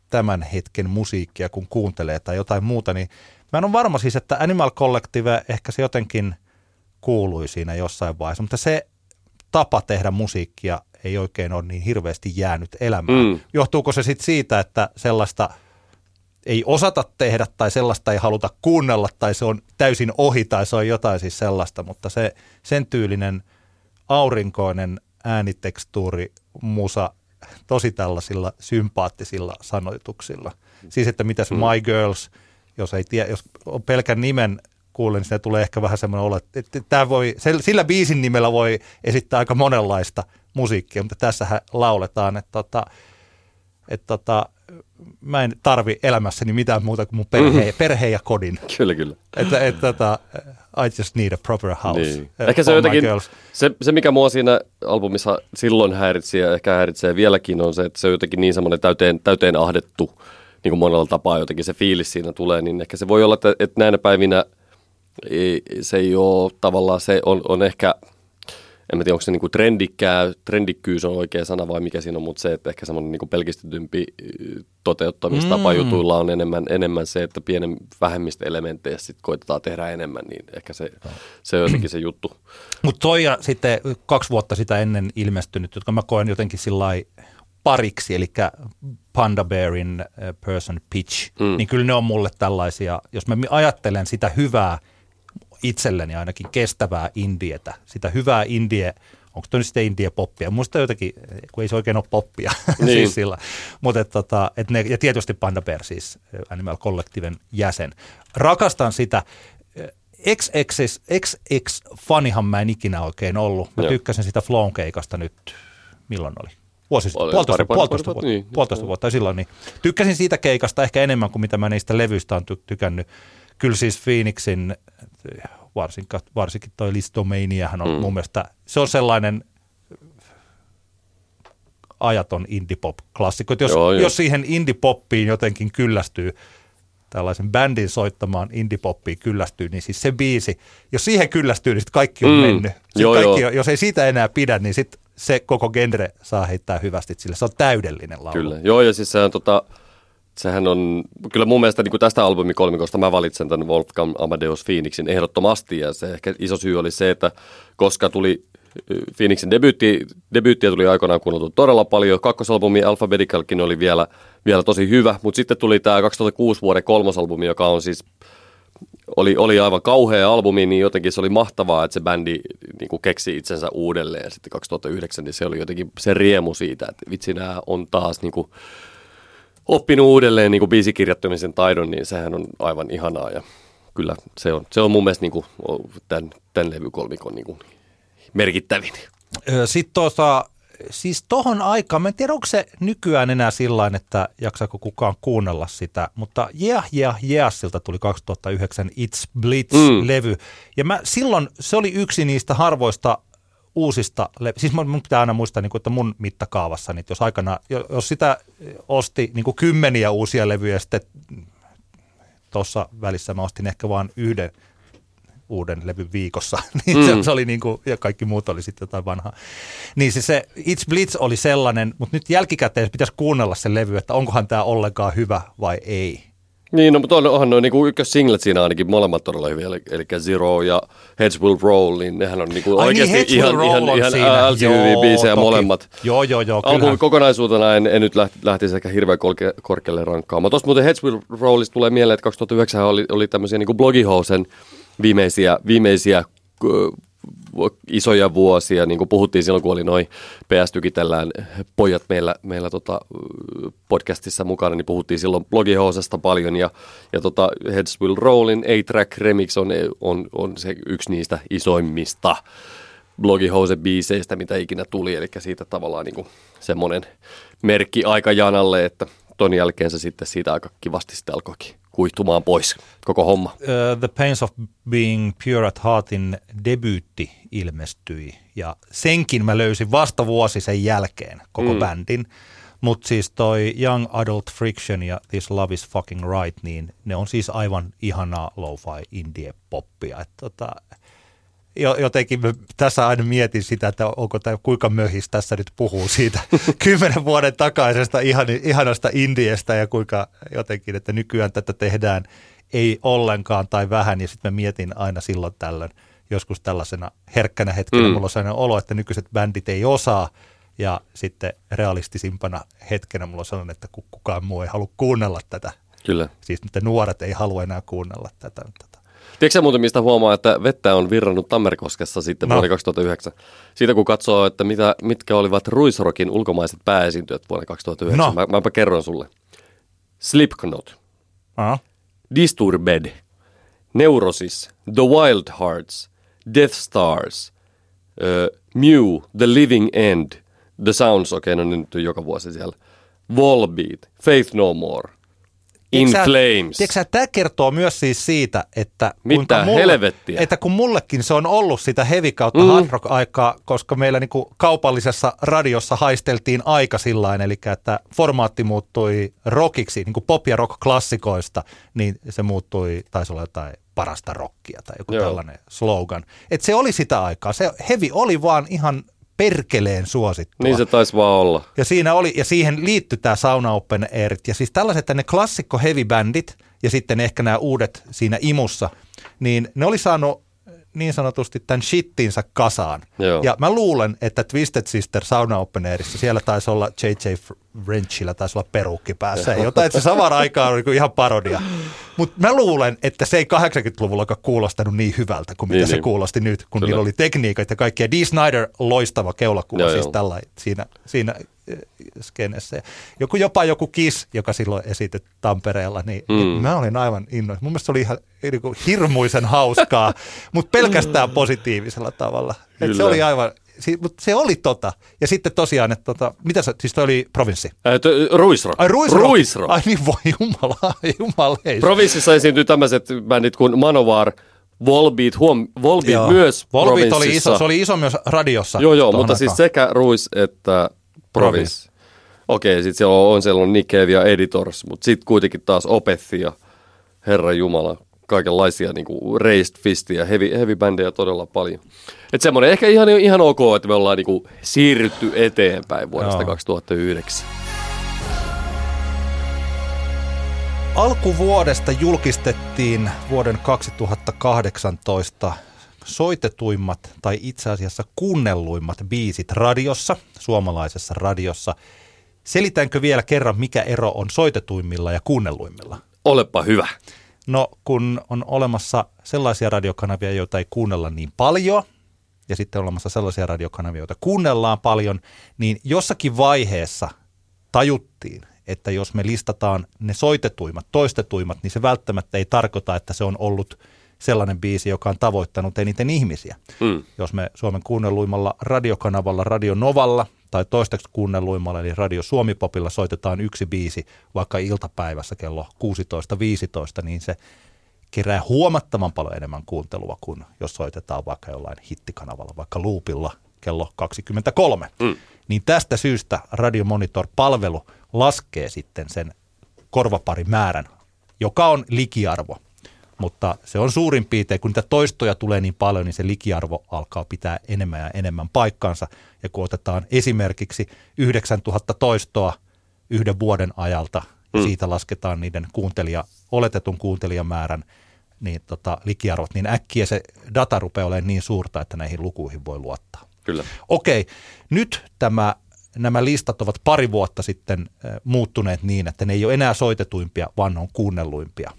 tämän hetken musiikkia, kun kuuntelee tai jotain muuta, niin mä en ole varma siis, että Animal Collective ehkä se jotenkin kuului siinä jossain vaiheessa, mutta se tapa tehdä musiikkia ei oikein ole niin hirveästi jäänyt elämään. Mm. Johtuuko se sitten siitä, että sellaista ei osata tehdä tai sellaista ei haluta kuunnella tai se on täysin ohi tai se on jotain siis sellaista, mutta se sen tyylinen aurinkoinen äänitekstuuri, musa, tosi tällaisilla sympaattisilla sanoituksilla. Siis, että mitäs mm. My Girls, jos ei tiedä, jos on pelkän nimen kuulen, niin tulee ehkä vähän semmoinen olo, että tämä voi, sillä biisin nimellä voi esittää aika monenlaista musiikkia, mutta tässähän lauletaan, että, tota, että tota, mä en tarvi elämässäni mitään muuta kuin mun perhe, mm-hmm. perhe ja kodin. Kyllä, kyllä. Että, että, että I just need a proper house. Niin. Ehkä se on jotenkin, se, se mikä mua siinä albumissa silloin häiritsi ja ehkä häiritsee vieläkin on se, että se on jotenkin niin semmoinen täyteen, täyteen ahdettu, niin kuin monella tapaa jotenkin se fiilis siinä tulee, niin ehkä se voi olla, että, että näinä päivinä ei, se ei ole tavallaan, se on, on ehkä – en mä tiedä, onko se niinku trendikkää, trendikkyys on oikea sana vai mikä siinä on, mutta se, että ehkä semmoinen niinku pelkistetympi toteuttamistapa mm. jutuilla on enemmän, enemmän se, että pienen vähemmistä elementtejä sitten koitetaan tehdä enemmän, niin ehkä se, se on jotenkin se juttu. Mutta toi ja sitten kaksi vuotta sitä ennen ilmestynyt, jotka mä koen jotenkin sillä pariksi, eli Panda Bearin Person Pitch, mm. niin kyllä ne on mulle tällaisia, jos mä ajattelen sitä hyvää – itselleni ainakin kestävää indietä, sitä hyvää indie, onko toi nyt sitten indie-poppia, muista jotenkin, kun ei se oikein ole poppia, [laughs] niin. siis sillä. Mutta et, tota, et ne, ja tietysti Panda Bear siis Animal Collectiven jäsen. Rakastan sitä, XX, XX-fanihan mä en ikinä oikein ollut. Mä Joo. tykkäsin sitä Flown keikasta nyt, milloin oli? Vuosi sitten, puolitoista, pari, puolitoista, pari, vuotta, niin, puolitoista vuotta silloin. Niin. Tykkäsin siitä keikasta ehkä enemmän kuin mitä mä niistä levyistä on ty- tykännyt. Kyllä siis Phoenixin varsinkin, varsinkin toi Listomaniahan on mm. mun mielestä, se on sellainen ajaton indie-pop-klassikko. Jos, joo, jos siihen indie-poppiin jotenkin kyllästyy, tällaisen bändin soittamaan indie-poppiin kyllästyy, niin siis se biisi, jos siihen kyllästyy, niin sitten kaikki on mm. mennyt. joo, kaikki joo. jos ei siitä enää pidä, niin sitten se koko genre saa heittää hyvästi sille. Se on täydellinen laulu. Kyllä, joo ja siis se on tota, sehän on, kyllä mun mielestä niin tästä albumikolmikosta mä valitsen tämän Wolfgang Amadeus Phoenixin ehdottomasti ja se ehkä iso syy oli se, että koska tuli Phoenixin debyytti, debyyttiä tuli aikoinaan kuunneltu todella paljon. Kakkosalbumi Alphabeticalkin oli vielä, vielä tosi hyvä, mutta sitten tuli tämä 2006 vuoden kolmosalbumi, joka on siis oli, oli aivan kauhea albumi, niin jotenkin se oli mahtavaa, että se bändi niin kuin keksi itsensä uudelleen. Sitten 2009, niin se oli jotenkin se riemu siitä, että vitsi nämä on taas niin kuin, oppinut uudelleen niin kuin biisikirjoittamisen taidon, niin sehän on aivan ihanaa ja kyllä se on, se on mun mielestä niin kuin, tämän, tämän levykolmikon niin kuin merkittävin. Sitten tuossa, siis tohon aikaan, mä en tiedä onko se nykyään enää sillä että jaksaako kukaan kuunnella sitä, mutta Yeah Yeah Yeahsilta tuli 2009 It's Blitz-levy. Mm. Ja mä, silloin se oli yksi niistä harvoista uusista, siis mun pitää aina muistaa, niin kuin, että mun mittakaavassa, niin jos aikana, jos sitä osti niin kuin kymmeniä uusia levyjä, sitten tuossa välissä mä ostin ehkä vain yhden uuden levyn viikossa, [laughs] niin mm. se, se oli niin kuin, ja kaikki muut oli sitten jotain vanhaa. Niin se, se It's Blitz oli sellainen, mutta nyt jälkikäteen pitäisi kuunnella se levy, että onkohan tämä ollenkaan hyvä vai ei. Niin, no, mutta on, onhan noin niin ykkössinglet siinä ainakin molemmat todella hyviä, eli, eli Zero ja Heads Will Roll, niin nehän on niin kuin Ai oikeasti niin, ihan, ihan, ihan älsi hyviä biisejä toki. molemmat. Joo, joo, joo, kyllähän. kokonaisuutena en, en nyt lähti, lähtisi ehkä hirveän korke, korkealle rankkaamaan. Tuosta muuten Heads Will Rollista tulee mieleen, että 2009 oli, oli tämmöisiä niin kuin blogihousen viimeisiä, viimeisiä isoja vuosia, niin kuin puhuttiin silloin, kun oli noin PS pojat meillä, meillä tota, podcastissa mukana, niin puhuttiin silloin blogihousesta paljon, ja, ja tota Heads Will Rollin A-Track Remix on, on, on se yksi niistä isoimmista blogihose-biiseistä, mitä ikinä tuli, eli siitä tavallaan niin kuin semmoinen merkki aikajanalle, että ton jälkeen se sitten siitä aika kivasti sitten alkoikin kuihtumaan pois koko homma. Uh, The Pains of Being Pure at Heartin debyytti ilmestyi ja senkin mä löysin vasta vuosi sen jälkeen koko mm. bändin. Mutta siis toi Young Adult Friction ja This Love is Fucking Right, niin ne on siis aivan ihanaa lo-fi indie poppia. Et tota, jotenkin mä tässä aina mietin sitä, että onko tämä kuinka möhis tässä nyt puhuu siitä [laughs] kymmenen vuoden takaisesta ihan, ihanasta indiestä ja kuinka jotenkin, että nykyään tätä tehdään ei ollenkaan tai vähän ja sitten mä mietin aina silloin tällöin joskus tällaisena herkkänä hetkenä, mm. mulla on sellainen olo, että nykyiset bändit ei osaa ja sitten realistisimpana hetkenä mulla on sellainen, että ku- kukaan muu ei halua kuunnella tätä. Kyllä. Siis että nuoret ei halua enää kuunnella tätä. Tiedätkö muuten, mistä huomaa, että vettä on virrannut Tammerkoskessa sitten No. vuonna 2009? Siitä kun katsoo, että mitä, mitkä olivat Ruisrokin ulkomaiset pääesiintyjät vuonna 2009. No. Mä, mäpä kerron sulle. Slipknot, Aha. Disturbed, Neurosis, The Wild Hearts, Death Stars, uh, Mew, The Living End, The Sounds, okei, okay, no nyt joka vuosi siellä, Volbeat, Faith No More, In Tiedätkö sä- Flames. Tiedätkö sä, tämä kertoo myös siis siitä, että, Mitä mulle, helvettiä? että kun mullekin se on ollut sitä heavy kautta Mm. hard rock aikaa, koska meillä niinku kaupallisessa radiossa haisteltiin aika sillain, eli että formaatti muuttui rockiksi, niin kuin pop- ja rock-klassikoista, niin se muuttui, taisi olla jotain parasta rockia tai joku Joo. Tällainen slogan. Et se oli sitä aikaa. Se heavy oli vaan ihan perkeleen suosittua. Niin se taisi vaan olla. Ja, siinä oli, ja siihen liittyi tämä Sauna Open Airit. Ja siis tällaiset että ne klassikko heavy bandit ja sitten ehkä nämä uudet siinä imussa, niin ne oli saanut niin sanotusti tämän shittinsä kasaan. Joo. Ja mä luulen, että Twisted Sister Sauna Open Airissa, siellä taisi olla J.J. Wrenchillä, taisi olla peruukki päässä. Jotain, että se samaan aikaan oli niinku ihan parodia. Mutta mä luulen, että se ei 80-luvullakaan kuulostanut niin hyvältä kuin mitä Niin, se niin. kuulosti nyt, kun Kyllä. niillä oli tekniikat ja kaikkia. Dee Snyder, loistava keulakuva Joo, siis joo. tällä siinä, siinä skenessä. Joku, jopa joku Kiss, joka silloin esitetty Tampereella, niin Mm. mm. mä olin aivan innoissa. Mun mielestä se oli ihan niin kuin hirmuisen hauskaa, mutta pelkästään positiivisella tavalla. Et se oli aivan, si, mutta se oli tota. Ja sitten tosiaan, että tota, mitä se, siis toi oli provinssi. Äh, t- Ruisrock. Ai Ruisrock. Ruisrock. Ai niin voi jumala, [laughs] jumala. Provinssissa esiintyy tämmöiset bändit kuin Manowar, Volbeat, huom, Volbeat myös Volbeat oli iso, se oli iso myös radiossa. Joo, joo, mutta siis aikaan. sekä Ruis että Province. Okei, sitten siellä on, on siellä on Nick Cave ja Editors, mutta sitten kuitenkin taas Opethi ja Herra Jumala, kaikenlaisia niinku raised fistiä, heavy, heavy bändejä todella paljon. Et semmoinen ehkä ihan, ihan ok, että me ollaan niinku siirrytty eteenpäin vuodesta Joo. 2009. Alkuvuodesta julkistettiin vuoden 2018 soitetuimmat tai itse asiassa kuunnelluimmat biisit radiossa, suomalaisessa radiossa. Selitänkö vielä kerran, mikä ero on soitetuimmilla ja kuunnelluimmilla? Olepa hyvä. No, kun on olemassa sellaisia radiokanavia, joita ei kuunnella niin paljon, ja sitten on olemassa sellaisia radiokanavia, joita kuunnellaan paljon, niin jossakin vaiheessa tajuttiin, että jos me listataan ne soitetuimmat, toistetuimmat, niin se välttämättä ei tarkoita, että se on ollut sellainen biisi, joka on tavoittanut eniten ihmisiä. Mm. Jos me Suomen kuunnelluimmalla radiokanavalla Radio Novalla tai toistaiseksi kuunnelluimmalla eli Radio Suomipopilla soitetaan yksi biisi vaikka iltapäivässä kello 16.15, niin se kerää huomattavan paljon enemmän kuuntelua kuin jos soitetaan vaikka jollain hittikanavalla, vaikka Loopilla kello 23. Mm. Niin tästä syystä Radio Monitor-palvelu laskee sitten sen korvaparimäärän, joka on likiarvo. Mutta se on suurin piirtein, kun niitä toistoja tulee niin paljon, niin se likiarvo alkaa pitää enemmän ja enemmän paikkansa. Ja kun otetaan esimerkiksi 9000 toistoa yhden vuoden ajalta, ja Mm. siitä lasketaan niiden kuuntelija, oletetun kuuntelijamäärän niin tota, likiarvot, niin äkkiä se data rupeaa olemaan niin suurta, että näihin lukuihin voi luottaa. Kyllä. Okei, nyt tämä, nämä listat ovat pari vuotta sitten äh, muuttuneet niin, että ne ei ole enää soitetuimpia, vaan ne on kuunnelluimpia.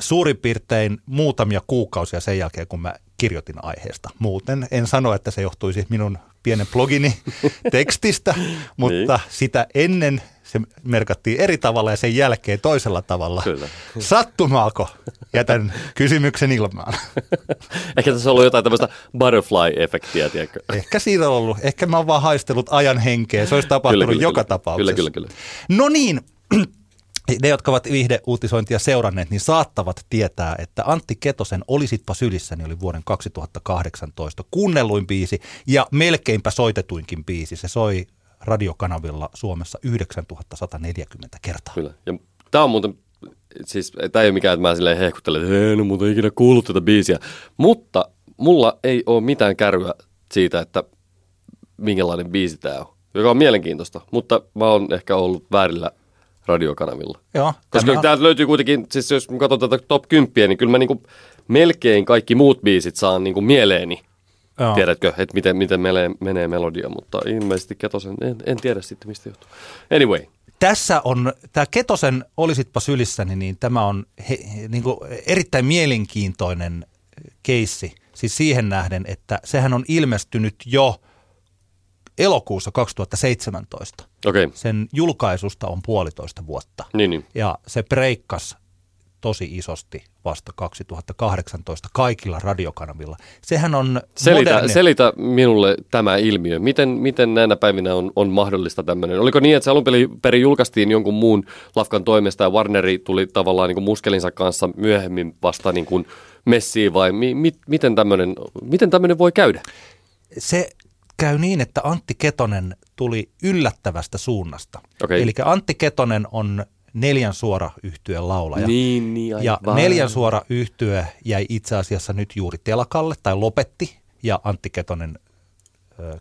Suurin piirtein muutamia kuukausia sen jälkeen, kun mä kirjoitin aiheesta. Muuten en sano, että se johtuisi minun pienen blogini [laughs] tekstistä, mutta Niin. sitä ennen se merkattiin eri tavalla ja sen jälkeen toisella tavalla. Kyllä. Sattumaako? Jätän kysymyksen ilmaan. [laughs] Ehkä tässä on ollut jotain tämmöistä butterfly-efektiä, tiedätkö? Ehkä siinä on ollut. Ehkä mä oon vaan haistellut ajan henkeä. Se olisi tapahtunut Kyllä, kyllä, joka kyllä. tapauksessa. Kyllä, kyllä, kyllä. No niin, [clears throat] ne, jotka ovat viihdeuutisointia seuranneet, niin saattavat tietää, että Antti Ketosen Olisitpa sylissäni oli vuoden 2018 kuunnelluin biisi ja melkeinpä soitetuinkin biisi. Se soi radiokanavilla Suomessa 9140 kertaa. Kyllä. Ja tämä on muuten, siis tämä ei ole mikään, että mä silleen hehkuttelen, että en ole muuten ikinä kuullut tätä biisiä. Mutta mulla ei ole mitään kärryä siitä, että minkälainen biisi tämä on, joka on mielenkiintoista. Mutta mä oon ehkä ollut väärillä radiokanavilla. Joo, Koska tämä täältä löytyy kuitenkin, siis jos katson tätä top 10, niin kyllä mä niinku melkein kaikki muut biisit saan niinku mieleeni. Joo. Tiedätkö, että miten, miten menee, menee melodia, mutta ilmeisesti Ketosen, en, en tiedä sitten mistä johtuu. Anyway, tässä on, tämä Ketosen Olisitpa sylissäni, niin tämä on he, he, niin kuin erittäin mielenkiintoinen keissi. Siis siihen nähden, että sehän on ilmestynyt jo elokuussa 2017. okei, okay. Sen julkaisusta on puolitoista vuotta. niin niin. Ja se breikkas tosi isosti vasta 2018 kaikilla radiokanavilla. Sehän on Selitä, moderni... selitä minulle tämä ilmiö. Miten, miten näinä päivinä on, on mahdollista tämmöinen? Oliko niin, että se alun perin julkaistiin jonkun muun lafkan toimesta ja Warneri tuli tavallaan niin kuin muskelinsa kanssa myöhemmin vasta niin kuin messiin vai mi, mi, miten, tämmöinen, miten tämmöinen voi käydä? se käy niin, että Antti Ketonen tuli yllättävästä suunnasta. Okei. Eli Antti Ketonen on neljän suora yhtyeen laulaja. Niin, niin, ja neljän suora yhtye jäi itse asiassa nyt juuri telakalle tai lopetti ja Antti Ketonen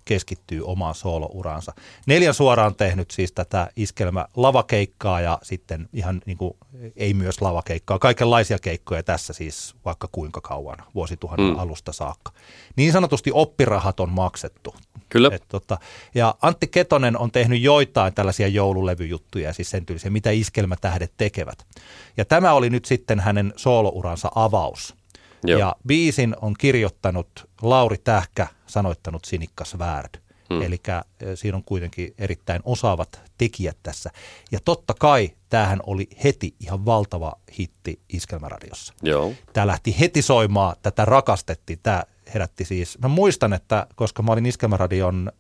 keskittyy omaan soolouransa. Neljän suora on tehnyt siis tätä iskelmä lavakeikkaa ja sitten ihan niin kuin, ei myös lavakeikkaa, kaikenlaisia keikkoja tässä siis vaikka kuinka kauan, vuosituhannen mm. alusta saakka. Niin sanotusti oppirahat on maksettu. Kyllä. Et, tota, ja Antti Ketonen on tehnyt joitain tällaisia joululevyjuttuja, siis sen tyylisiä, mitä iskelmätähdet tekevät. Ja tämä oli nyt sitten hänen soolouransa avaus. Joo. Ja biisin on kirjoittanut Lauri Tähkä, sanoittanut Sinikkas Värd. Hmm. Eli siinä on kuitenkin erittäin osaavat tekijät tässä. Ja totta kai tämähän oli heti ihan valtava hitti Iskelmäradiossa. Joo. Tämä lähti heti soimaan, tätä rakastettiin. Tämä herätti siis, mä muistan, että koska mä olin Iskelmäradion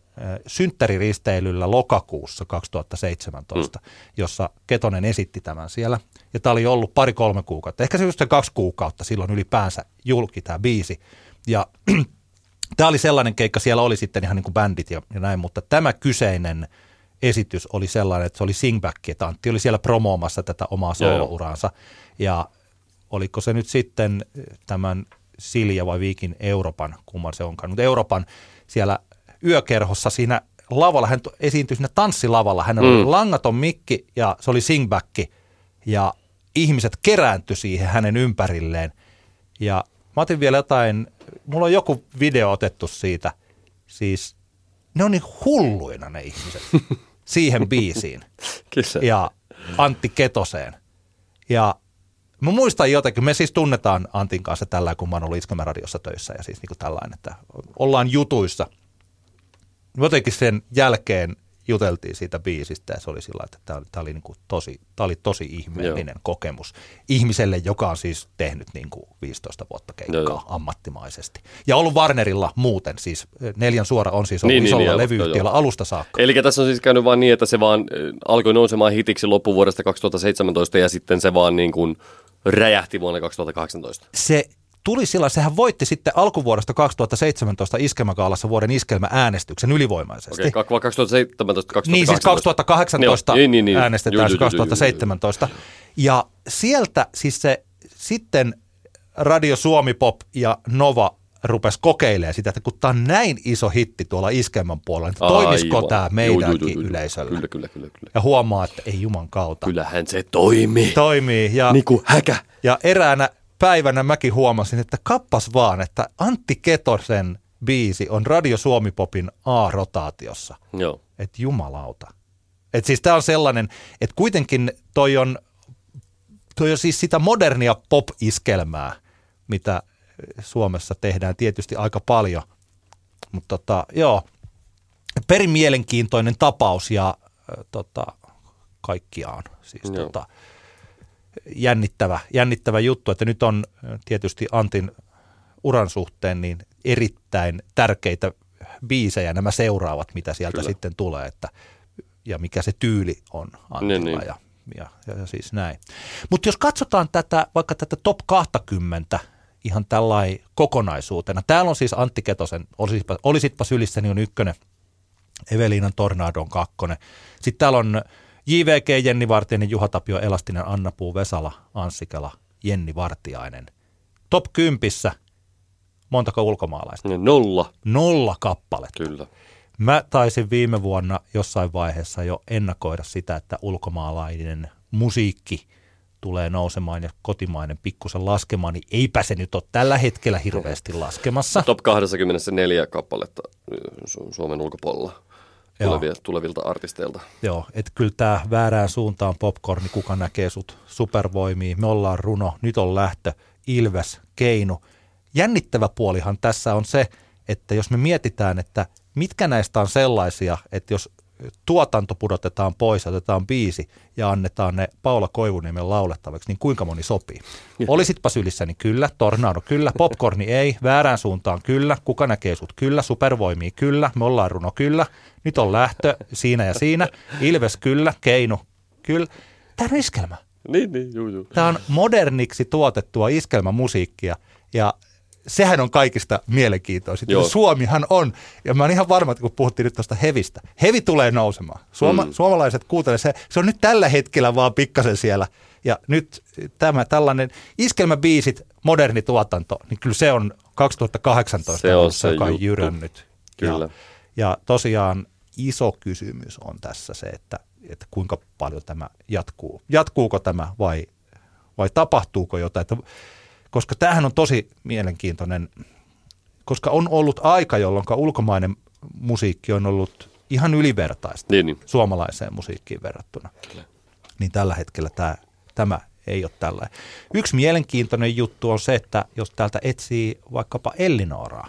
synttäriristeilyllä lokakuussa 2017, mm. jossa Ketonen esitti tämän siellä. Ja tämä oli ollut pari-kolme kuukautta, ehkä se just se kaksi kuukautta silloin ylipäänsä julki tämä biisi. Ja [clears throat] tämä oli sellainen keikka, siellä oli sitten ihan niin kuin bändit ja, ja näin, mutta tämä kyseinen esitys oli sellainen, että se oli singback, että Antti oli siellä promoomassa tätä omaa soolouransa. Ja oliko se nyt sitten tämän Silja vai Viikin Euroopan, kumman se onkaan, mutta Euroopan siellä yökerhossa siinä lavalla, hän esiintyi siinä tanssilavalla, hänellä mm. Oli langaton mikki ja se oli singback ja ihmiset kerääntyi siihen hänen ympärilleen. Ja mä otin vielä jotain, mulla on joku video otettu siitä, siis ne on niin hulluina ne ihmiset [laughs] siihen biisiin Kyllä. ja Antti Ketoseen. Ja mä muistan jotenkin, me siis tunnetaan Antin kanssa tällä, kun mä oon ollut Iskelmäradiossa töissä ja siis niin kuin tällainen, että ollaan jutuissa. Jotenkin sen jälkeen juteltiin siitä biisistä ja se oli sillä että tämä oli, tämä oli, niin kuin tosi, tämä oli tosi ihmeellinen Joo. kokemus ihmiselle, joka on siis tehnyt niin kuin 15 vuotta keikkaa Joo, ammattimaisesti. Ja ollut Warnerilla muuten, siis neljän suora on siis ollut Niin, niin, isolla niin, levyyhtiöllä joo. alusta saakka. Eli tässä on siis käynyt vaan niin, että se vaan alkoi nousemaan hitiksi loppuvuodesta 2017 ja sitten se vaan niin kuin räjähti vuonna 2018. se tuli sillä, sehän voitti sitten alkuvuodesta 2017 iskelmäkaalassa vuoden iskelmääänestyksen ylivoimaisesti. Okei, okay, 2017 2018. Niin siis 2018 Joo, niin, niin, niin. äänestetään Joo, siis joo, joo, joo, joo. 2017. Ja sieltä siis se, sitten Radio Suomi Pop ja Nova rupesi kokeilemaan sitä, että kun tämä on näin iso hitti tuolla iskelmän puolella, niin toimisiko tämä Juu, meidänkin juu, juu, juu. yleisöllä? Kyllä, kyllä, kyllä. kyllä. Ja huomaa, että ei juman kautta. Kyllähän se toimii. Toimii. Ja, Niin kuin häkä. ja eräänä päivänä mäkin huomasin, että kappas vaan, että Antti Ketosen biisi on Radio Suomi Popin A-rotaatiossa. Joo. Että jumalauta. Et siis tämä on sellainen, että kuitenkin toi on, toi on siis sitä modernia pop-iskelmää, mitä Suomessa tehdään tietysti aika paljon. Mutta tota, joo, perin mielenkiintoinen tapaus ja äh, tota, kaikkiaan. Siis Joo. tota, jännittävä, jännittävä juttu, että nyt on tietysti Antin uran suhteen niin erittäin tärkeitä biisejä nämä seuraavat, mitä sieltä Kyllä. sitten tulee, että, ja mikä se tyyli on Antilla Niin, niin. Ja, ja, ja, ja siis näin. Mutta jos katsotaan tätä, vaikka tätä top 20 ihan tällainen kokonaisuutena, täällä on siis Antti Ketosen, olisitpa, olisitpa sylissäni on ykkönen, Eveliinan Tornado on kakkonen. Sitten täällä on JVG, Jenni Vartiainen, Juha Tapio, Elastinen, Anna Puu, Vesala, Anssikela, Jenni Vartiainen. Top 10, montako ulkomaalaista? Ja Nolla. Nolla kappaletta. Kyllä. Mä taisin viime vuonna jossain vaiheessa jo ennakoida sitä, että ulkomaalainen musiikki tulee nousemaan ja kotimainen pikkusen laskemaan, niin eipä se nyt ole tällä hetkellä hirveästi laskemassa. Top 24 kappaletta Su- Suomen ulkopuolella. Tulevia, tulevilta artisteilta. Joo, että kyllä tämä väärään suuntaan popcorni, kuka näkee sut supervoimia, me ollaan runo, nyt on lähtö, Ilves, Keinu. Jännittävä puolihan tässä on se, että jos me mietitään, että mitkä näistä on sellaisia, että jos tuotanto pudotetaan pois, otetaan biisi ja annetaan ne Paula Koivuniemen laulettavaksi, niin kuinka moni sopii? Olisitpa sylissä, niin kyllä, Tornado kyllä, popcorni ei, väärään suuntaan kyllä, kuka näkee sut kyllä, supervoimia kyllä, me ollaan runo kyllä, nyt on lähtö siinä ja siinä, Ilves kyllä, Keinu kyllä. Tämä on iskelmä. Niin, niin, juu, juu. Tämä on moderniksi tuotettua iskelmämusiikkia ja sehän on kaikista mielenkiintoisinta. Joo. Suomihan on, ja mä oon ihan varma, että kun puhuttiin nyt tuosta hevistä, hevi tulee nousemaan. Suoma, mm. Suomalaiset kuuntelee se, se on nyt tällä hetkellä vaan pikkasen siellä. Ja nyt tämä tällainen iskelmäbiisit, moderni tuotanto, niin kyllä se on 2018 Se on se joka on jyrännyt. Kyllä. Ja, ja tosiaan iso kysymys on tässä se, että, että kuinka paljon tämä jatkuu. Jatkuuko tämä vai, vai tapahtuuko jotain? Että, koska tämähän on tosi mielenkiintoinen, koska on ollut aika, jolloin ulkomainen musiikki on ollut ihan ylivertaista Niin, niin. suomalaiseen musiikkiin verrattuna. Niin tällä hetkellä tämä, tämä ei ole tällä. Yksi mielenkiintoinen juttu on se, että jos täältä etsii vaikkapa Ellinoraa,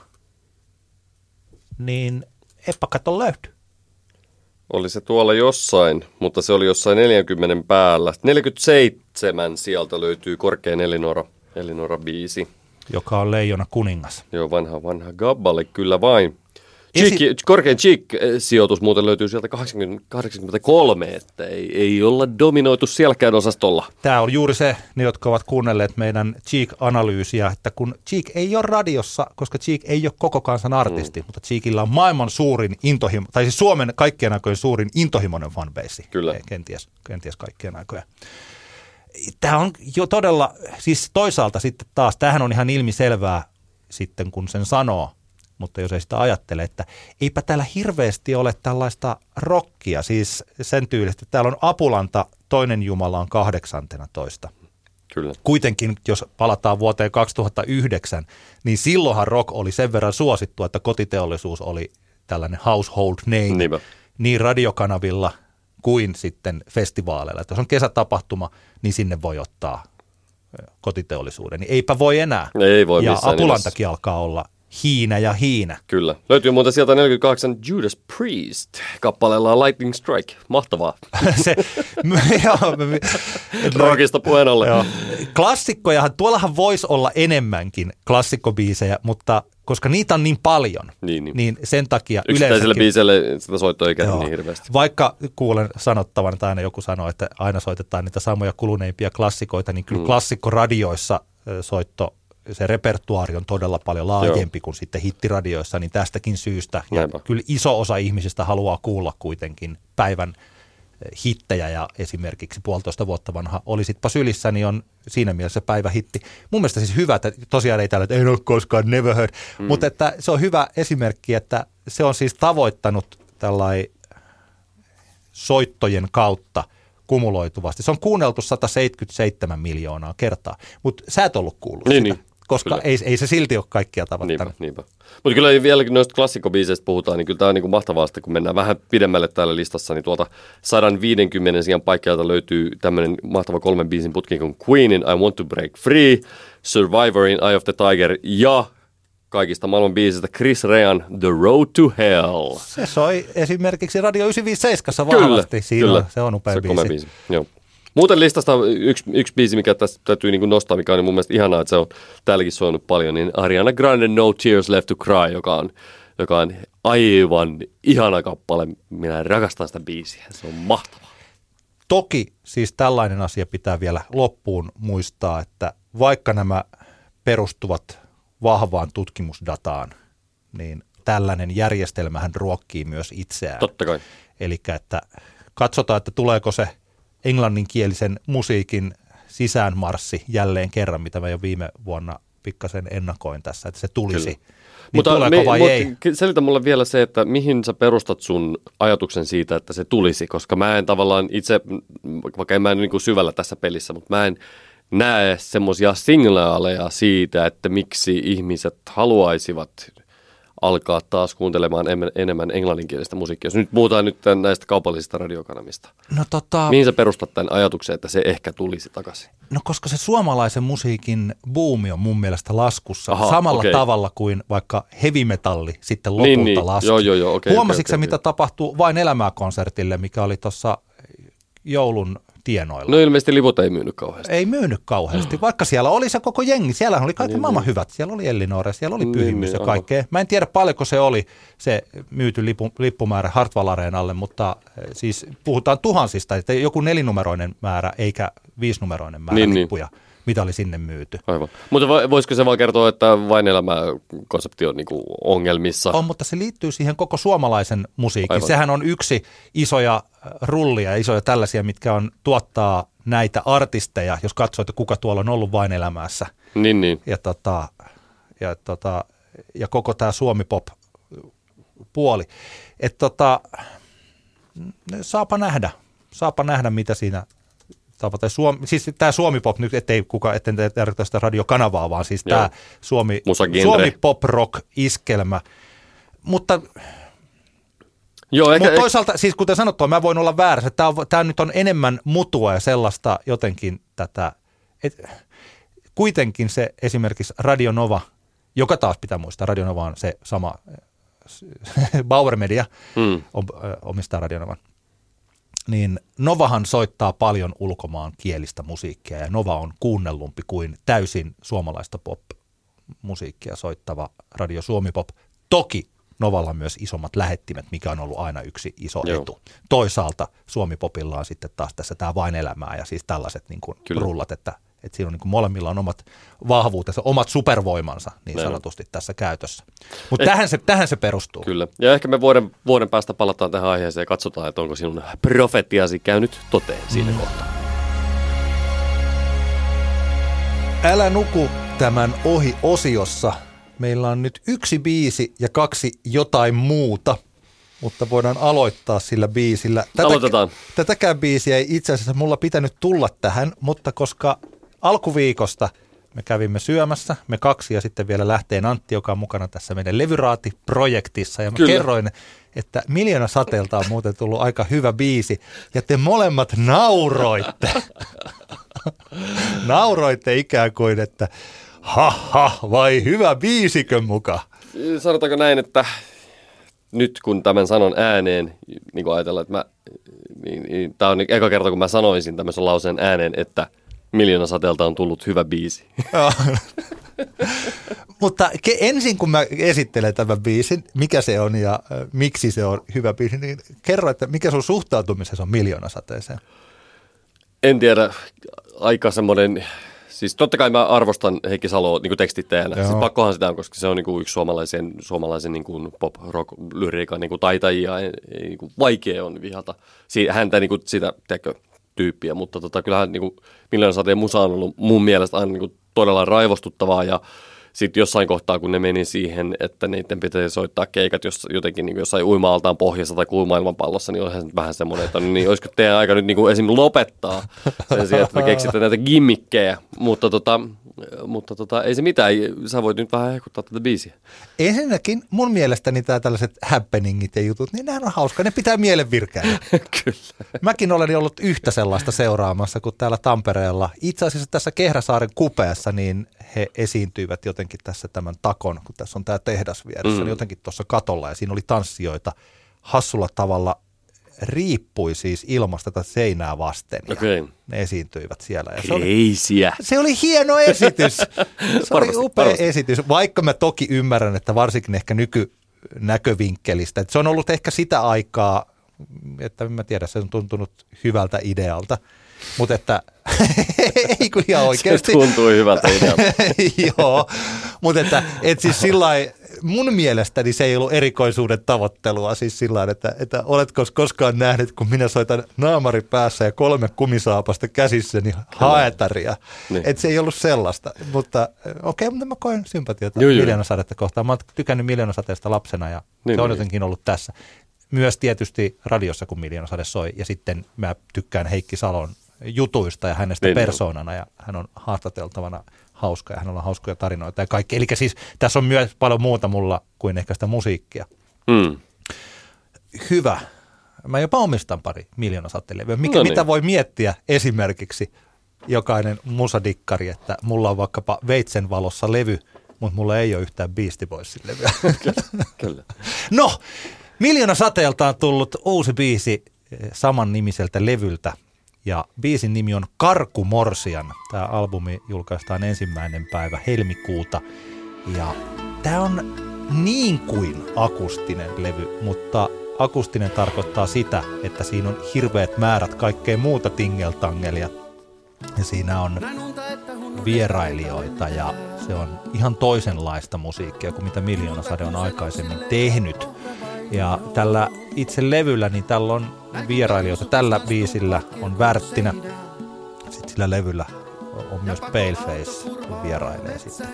niin eipä kato löydy. Oli se tuolla jossain, mutta se oli jossain 40 päällä. 47 sieltä löytyy korkein Elinora, Elinora biisi. joka on Leijona kuningas. Joo, vanha, vanha Gabballe kyllä vain. Esi- Cheek, korkein Cheek-sijoitus muuten löytyy sieltä 80, 83, että ei, ei olla dominoitu sielläkään osastolla. Tämä on juuri se, ne jotka ovat kuunnelleet meidän Cheek-analyysiä, että kun Cheek ei ole radiossa, koska Cheek ei ole koko kansan artisti, mm. mutta Cheekillä on maailman suurin intohimo, tai siis Suomen kaikkien aikojen suurin intohimoinen fanbase. Kyllä. Eh, Kenties, kenties kaikkien aikojen. Tämä on jo todella, siis toisaalta sitten taas, tämähän on ihan ilmiselvää sitten kun sen sanoo, mutta jos ei sitä ajattele, että eipä täällä hirveästi ole tällaista rockia, siis sen tyylistä. Täällä on Apulanta, toinen Jumala on 18. Kyllä. Kuitenkin, jos palataan vuoteen 2009, niin silloinhan rock oli sen verran suosittu, että kotiteollisuus oli tällainen household name Niinpä. niin radiokanavilla kuin sitten festivaaleilla. Että jos on kesätapahtuma, niin sinne voi ottaa kotiteollisuuden. Niin eipä voi enää. Ei voi ja Apulantakin alkaa olla hiinä ja hiinä. Kyllä. Löytyy muuten sieltä 48 Judas Priest kappaleella Lightning Strike. Mahtavaa. [laughs] Se, [laughs] joo, me- [laughs] Rockista puheen ollen. Joo. Klassikkojahan, tuollahan voisi olla enemmänkin klassikkobiisejä, mutta koska niitä on niin paljon, Niin, niin. niin sen takia Yksittäiselle biiselle sitä soittoa ei niin hirveästi. Vaikka kuulen sanottavan, että aina joku sanoo, että aina soitetaan niitä samoja kuluneimpia klassikoita, niin kyllä mm. klassikkoradioissa soitto, se repertuaari on todella paljon laajempi kuin sitten hittiradioissa, niin tästäkin syystä. Ja Näinpä. kyllä iso osa ihmisistä haluaa kuulla kuitenkin päivän hittejä ja esimerkiksi puolitoista vuotta vanha Olisitpa sylissä, niin on siinä mielessä päivähitti. Mun mielestä siis hyvä, että tosiaan ei täällä, että en ole koskaan never heard, mm. mutta että se on hyvä esimerkki, että se on siis tavoittanut tällainen soittojen kautta kumuloituvasti. Se on kuunneltu 177 miljoonaa kertaa, mutta sä et ollut kuullut Niin, sitä, niin. Koska ei, ei se silti ole kaikkia tavoittanut. Niinpä, niinpä. Mutta kyllä vielä kun noista klassikobiiseistä puhutaan, niin kyllä tämä on niin mahtavaa, että kun mennään vähän pidemmälle täällä listassa, niin tuolta 150 sijaan paikkeilta löytyy tämmöinen mahtava kolmen biisin putki kuin Queenin I Want to Break Free, Survivorin Eye of the Tiger ja kaikista maailman biisistä Chris Rean The Road to Hell. Se soi esimerkiksi Radio 957 Kyllä, vahvasti. Siinä kyllä. On, se on upea se biisi. biisi. Joo. Muuten listasta yksi, yksi biisi, mikä tässä täytyy niin nostaa, mikä on mun mielestä ihanaa, että se on täälläkin soinut paljon, niin Ariana Grande No Tears Left to Cry, joka on, joka on aivan ihana kappale. Minä rakastan sitä biisiä. Se on mahtava. Toki siis tällainen asia pitää vielä loppuun muistaa, että vaikka nämä perustuvat vahvaan tutkimusdataan, niin tällainen järjestelmähän ruokkii myös itseään. Totta kai. Eli että katsotaan, että tuleeko se englanninkielisen musiikin sisäänmarssi jälleen kerran, mitä mä jo viime vuonna pikkasen ennakoin tässä, että se tulisi. Kyllä. Niin tuleeko vai mut ei? Selitä mulle vielä se, että mihin sä perustat sun ajatuksen siitä, että se tulisi, koska mä en tavallaan itse, vaikka en mä en niin syvällä tässä pelissä, mutta mä en näe semmoisia signaaleja siitä, että miksi ihmiset haluaisivat alkaa taas kuuntelemaan em- enemmän englanninkielistä musiikkia. Jos nyt puhutaan nyt näistä kaupallisista radiokanavista. No, tota, Mihin sä perustat tämän ajatuksen, että se ehkä tulisi takaisin? no koska se suomalaisen musiikin buumi on mun mielestä laskussa Aha, samalla okei. tavalla kuin vaikka heavy-metalli sitten lopulta Niin, niin. laski. Joo, joo, joo, okei, Huomasitko sä, okei, mitä tapahtuu Vain elämää konsertille, mikä oli tuossa joulun tienoilla? No ilmeisesti liput ei myynyt kauheasti. ei myynyt kauheasti, vaikka siellä oli se koko jengi. Siellä oli kaikki maailman hyvät. Siellä oli Ellinore, siellä oli Niin, Pyhimys niin, ja kaikkea. Mä en tiedä paljonko se oli se myyty lipu, lippumäärä Hartwall Areenalle, mutta eh, siis puhutaan tuhansista, että joku nelinumeroinen määrä eikä viisinumeroinen määrä Niin, niin. Mitä oli sinne myyty. Aivan. Mutta vo- voisiko se vaan kertoa, että vain elämä konsepti on niinku ongelmissa? On, mutta se liittyy siihen koko suomalaisen musiikkiin. Aivan. Sehän on yksi isoja äh, rullia, isoja tällaisia, mitkä on tuottaa näitä artisteja, jos katsoo, että kuka tuolla on ollut vain elämässä. Niin, niin. ja, tota, ja, tota, ja koko tämä suomi-pop puoli. Et tota, saapa nähdä, saapa nähdä mitä siinä saapa, tai Suomi, siis tämä Suomi-pop nyt, ettei kuka, etten tarkoita sitä radiokanavaa, vaan siis Joo. tämä Suomi, Musagenre. Suomi-pop-rock-iskelmä. Mutta Joo, ehkä, mutta toisaalta, siis kuten sanottua, mä voin olla väärässä. Tämä, on, tämä nyt on enemmän mutua ja sellaista jotenkin tätä. Et, kuitenkin se esimerkiksi Radio Nova, joka taas pitää muistaa, Radio Nova on se sama, [laughs] Bauer Media Mm. omistaa Radio Novan. Niin Novahan soittaa paljon ulkomaan kielistä musiikkia ja Nova on kuunnellumpi kuin täysin suomalaista pop-musiikkia soittava Radio Suomi Pop. Toki Novalla on myös isommat lähettimet, mikä on ollut aina yksi iso Joo. Etu. Toisaalta Suomi Popilla on sitten taas tässä tämä vain elämää ja siis tällaiset niin kuin rullat, että, että siinä on niin kuin molemmilla on omat vahvuutensa, omat supervoimansa niin Näin on. sanotusti tässä käytössä. Mutta tähän se, tähän se perustuu. Kyllä. Ja ehkä me vuoden, vuoden päästä palataan tähän aiheeseen ja katsotaan, että onko sinun profetiasi käynyt toteen siinä mm. kohtaa. Älä nuku tämän ohi osiossa. Meillä on nyt yksi biisi ja kaksi jotain muuta, mutta voidaan aloittaa sillä biisillä. Aloitetaan. Tätäkään biisiä ei itse asiassa mulla pitänyt tulla tähän, mutta koska alkuviikosta me kävimme syömässä, me kaksi ja sitten vielä lähteen Antti, joka on mukana tässä meidän levyraati-projektissa. Ja mä Kyllä. kerroin, että Miljoona sateelta on muuten tullut aika hyvä biisi ja te molemmat nauroitte. nauroitte ikään kuin, että ha ha, vai hyvä biisikö muka? Sanotaanko näin, että nyt kun tämän sanon ääneen, niin kuin ajatellaan, että mä, niin, niin, tämä on eka kerta, kun mä sanoisin tämmöisen lauseen ääneen, että miljoona sateelta on tullut hyvä biisi. Mutta ke, ensin kun mä esittelen tämän biisin, mikä se on ja äh, miksi se on hyvä biisi, niin kerro, että mikä sun suhtautumisessa on miljoonasateeseen? En tiedä, aika semmoinen Siis totta kai mä arvostan Heikki Saloa niin tekstittäjänä. Joo. Siis pakkohan sitä on, koska se on niin kuin yksi suomalaisen, suomalaisen niin kuin pop-rock-lyriikan niin kuin taitajia. Niin kuin vaikea on vihata si- häntä niin kuin sitä tiedätkö, tyyppiä, mutta tota, kyllähän niin kuin sateen musa on ollut mun mielestä aina niin kuin todella raivostuttavaa ja sitten jossain kohtaa, kun ne meni siihen, että niiden pitäisi soittaa keikat jos, jotenkin niin jossain uima-altaan pohjassa tai kuumaailmanpallossa, niin on vähän semmoinen, että no niin, olisiko teidän aika nyt niin kuin esim. lopettaa sen sijaan, että te keksitte näitä gimmikkejä. Mutta, tota, mutta tota, ei se mitään, sä voit nyt vähän hehkuttaa tätä biisiä. Ensinnäkin mun mielestäni tämä tällaiset happeningit ja jutut, niin nehän on hauska, ne pitää mielen virkeänä. [laughs] Kyllä. Mäkin olen ollut yhtä sellaista seuraamassa kuin täällä Tampereella. Itse asiassa tässä Kehräsaaren kupeessa, niin he esiintyivät jotenkin tässä tämän takon, kun tässä on tämä tehdas vieressä, mm. niin jotenkin tuossa katolla ja siinä oli tanssijoita hassulla tavalla riippui siis ilmasta tätä seinää vasten. Ja Okei. Ne esiintyivät siellä. Ja se oli, se oli hieno esitys. [laughs] Se oli Varmasti, upea varmasti. esitys, vaikka mä toki ymmärrän, että varsinkin ehkä nykynäkövinkkelistä, että se on ollut ehkä sitä aikaa, että en mä tiedä, se on tuntunut hyvältä idealta, mutta että [laughs] ei kun ihan Se oikeasti. tuntuu hyvältä idealta. [laughs] Joo, mutta että et siis sillä mun mielestäni se ei ollut erikoisuuden tavoittelua, siis sillä että, että oletko koskaan nähnyt, kun minä soitan naamari päässä ja kolme kumisaapasta käsissä, niin haetaria. Niin. Että se ei ollut sellaista, mutta okei, mutta mä koen sympatiota Joo, joo. miljoonasadetta kohtaan. Mä oon tykännyt miljoonasateesta lapsena ja Niin, se on niin. jotenkin ollut tässä. Myös tietysti radiossa, kun miljoonasade soi, ja sitten mä tykkään Heikki Salon jutuista ja hänestä Niin, niin, niin. persoonana, ja hän on haastateltavana hauska, ja hänellä on hauskoja tarinoita ja kaikki. Eli siis tässä on myös paljon muuta mulla kuin ehkä sitä musiikkia. Mm. Hyvä. Mä jopa omistan pari miljoonasatelevyä. Mikä, No niin. Mitä voi miettiä esimerkiksi jokainen musadikkari, että mulla on vaikkapa Veitsen valossa levy, mutta mulla ei ole yhtään Beastie Boysin levyä. Kyllä. No, Miljoona sateelta on tullut uusi biisi eh, saman nimiseltä levyltä. Ja biisin nimi on Karku Morsian. Tämä albumi julkaistaan ensimmäinen päivä helmikuuta. Ja tämä on niin kuin akustinen levy, mutta akustinen tarkoittaa sitä, että siinä on hirveät määrät kaikkea muuta tingeltangelia. Ja siinä on vierailijoita ja se on ihan toisenlaista musiikkia kuin mitä Miljoona Sade on aikaisemmin tehnyt. Ja tällä itse levyllä, niin tällä on vierailijoita. Tällä biisillä on Värttinä. Sitten sillä levyllä on myös Paleface vierailee sitten.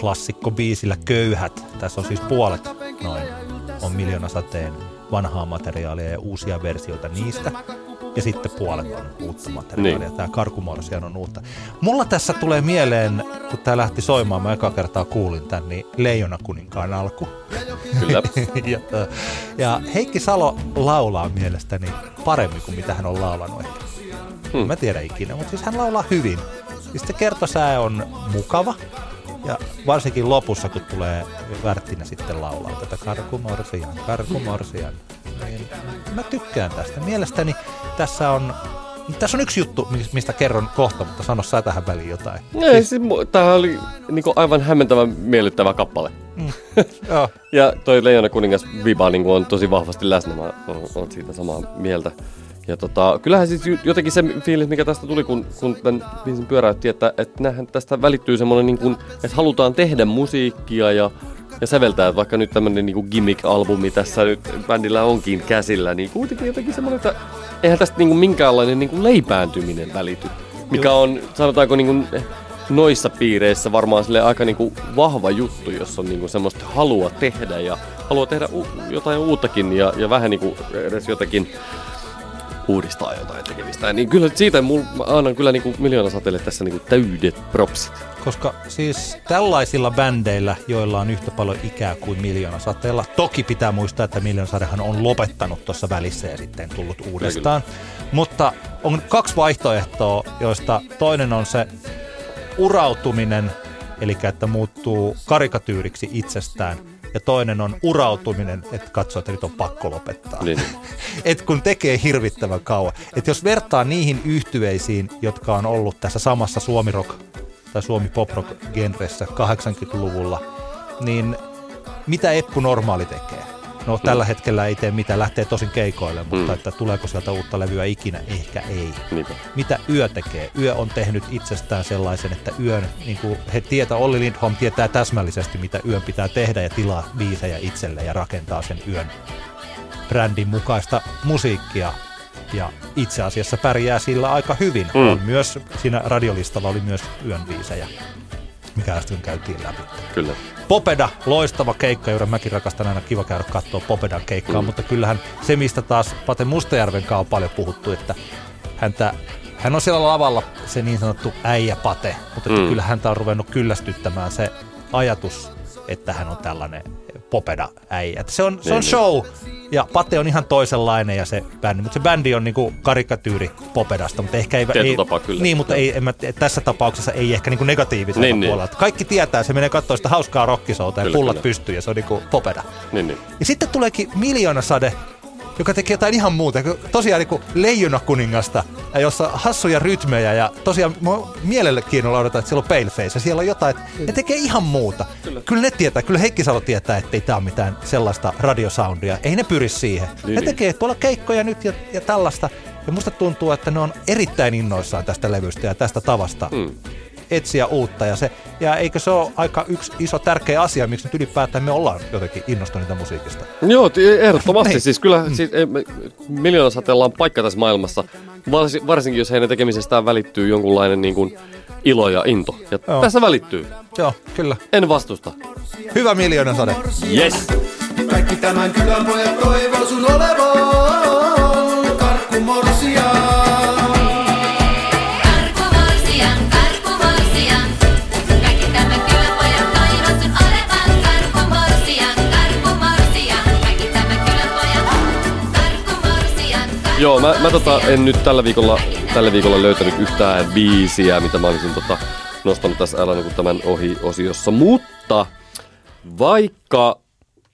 Klassikko biisillä Köyhät. Tässä on siis puolet noin. On Miljoona Sateen vanhaa materiaalia ja uusia versioita niistä. Ja sitten puolet on uutta materiaalia. Niin. Tämä Karkumorsian on uutta. Mulla tässä tulee mieleen, kun tämä lähti soimaan, mä eka kertaa kuulin tämän, niin Leijona kuninkaan alku. Kyllä. [laughs] ja, ja Heikki Salo laulaa mielestäni paremmin kuin mitä hän on laulanut ehkä. Hmm. Mä tiedän ikinä, mutta siis hän laulaa hyvin. Siis se kertosää on mukava. Ja varsinkin lopussa, kun tulee Värttinä sitten laulaa tätä karkumorsian, karkumorsian. Niin mä tykkään tästä. Mielestäni tässä on, tässä on yksi juttu, mis- mistä kerron kohta, mutta sano sä tähän väliin jotain. Ei, siis, tämähän oli niin kuin aivan hämmentävän miellyttävä kappale. [laughs] Joo. Ja toi Leijona kuningas Viba niin on tosi vahvasti läsnä, mä oon siitä samaa mieltä. Ja tota, kyllähän siis jotenkin se fiilis, mikä tästä tuli, kun, kun tämän biisin pyöräytti, että, että nähän tästä välittyy semmoinen, niin kuin, että halutaan tehdä musiikkia ja, ja säveltää, että vaikka nyt tämmöinen niin gimmick-albumi tässä nyt bändillä onkin käsillä, niin kuitenkin jotenkin semmoinen, että eihän tästä niin kuin minkäänlainen niin kuin leipääntyminen välity, mikä on, sanotaanko niin kuin, noissa piireissä varmaan sille aika niinku vahva juttu, jos on niinku semmoista halua tehdä ja haluaa tehdä u- jotain uuttakin ja, ja vähän niinku edes jotakin uudistaa jotain tekemistä. Niin kyllä siitä mul, mä annan kyllä niinku miljoona sateelle tässä niinku täydet propsit. Koska siis tällaisilla bändeillä, joilla on yhtä paljon ikää kuin Miljoona Sateella, toki pitää muistaa, että Miljoona Sadehan on lopettanut tuossa välissä ja sitten tullut uudestaan. Mutta on kaksi vaihtoehtoa, joista toinen on se urautuminen, eli että muuttuu karikatyyriksi itsestään, ja toinen on urautuminen, että katsoo, että nyt on pakko lopettaa. Niin. [laughs] Et kun tekee hirvittävän kauan. Et jos vertaa niihin yhtyeisiin, jotka on ollut tässä samassa suomirock tai suomi poprock genressä 80-luvulla, niin mitä Eppu Normaali tekee? No tällä hetkellä ei tee mitään, lähtee tosin keikoille, mutta mm. että tuleeko sieltä uutta levyä ikinä, ehkä ei. Niinpä. Mitä Yö tekee? Yö on tehnyt itsestään sellaisen, että Yön, niin kuin he tietää, Olli Lindholm tietää täsmällisesti, mitä Yön pitää tehdä ja tilaa biisejä itselle ja rakentaa sen Yön brändin mukaista musiikkia ja itse asiassa pärjää sillä aika hyvin. Mm. On myös, siinä radiolistalla oli myös yön biisejä, mikä äsken käytiin läpi. Kyllä. Popeda, loistava keikka, joiden mäkin rakastan aina kiva käydä katsoa Popedan keikkaa, mm. mutta kyllähän se, mistä taas Pate Mustajärven kanssa on paljon puhuttu, että häntä, hän on siellä lavalla se niin sanottu äijä Pate, mutta mm. kyllä häntä on ruvennut kyllästyttämään se ajatus, että hän on tällainen popeda äijä. Se on, se on niin, niin. show, ja Pate on ihan toisenlainen ja se bändi, mutta se bändi on niinku karikatyyri popedasta, mutta ehkä ei... ei tapaa kyllä. Niin, mutta ei, en mä, tässä tapauksessa ei ehkä niinku negatiivisella niin, niin. puolella. Niin. Kaikki tietää, se menee katsoa sitä hauskaa rockisouta ja pullat kyllä. pystyy ja se on niinku popeda. Niin, niin. Ja sitten tuleekin miljoona sade joka tekee jotain ihan muuta. Tosiaan niin leijuna kuningasta, jossa hassuja rytmejä ja tosiaan mielelläkin odotan, että siellä on paleface ja siellä on jotain, että ne tekee ihan muuta. Kyllä, kyllä ne tietää, kyllä Heikki Salo tietää, että ei tämä ole mitään sellaista radiosoundia. Ei ne pyri siihen. Niin, ne niin. tekee tuolla keikkoja nyt ja, ja tällaista. Ja musta tuntuu, että ne on erittäin innoissaan tästä levystä ja tästä tavasta. Hmm etsiä uutta. Ja, se, ja eikö se ole aika yksi iso tärkeä asia, miksi nyt ylipäätään me ollaan jotenkin innostuneita musiikista? Joo, ehdottomasti. niin. Siis kyllä siis, miljoonasateella on paikka tässä maailmassa, varsinkin jos heidän tekemisestään välittyy jonkunlainen niin kuin, ilo ja into. Ja Joo. tässä välittyy. Joo, kyllä. En vastusta. Hyvä miljoonasade. Yes. Kaikki tämän kylän pojat toivoo sun olevan Joo, mä, mä tota, en nyt tällä viikolla, tällä viikolla löytänyt yhtään biisiä, mitä mä olisin tota, nostanut tässä älä niin tämän ohi-osiossa. Mutta vaikka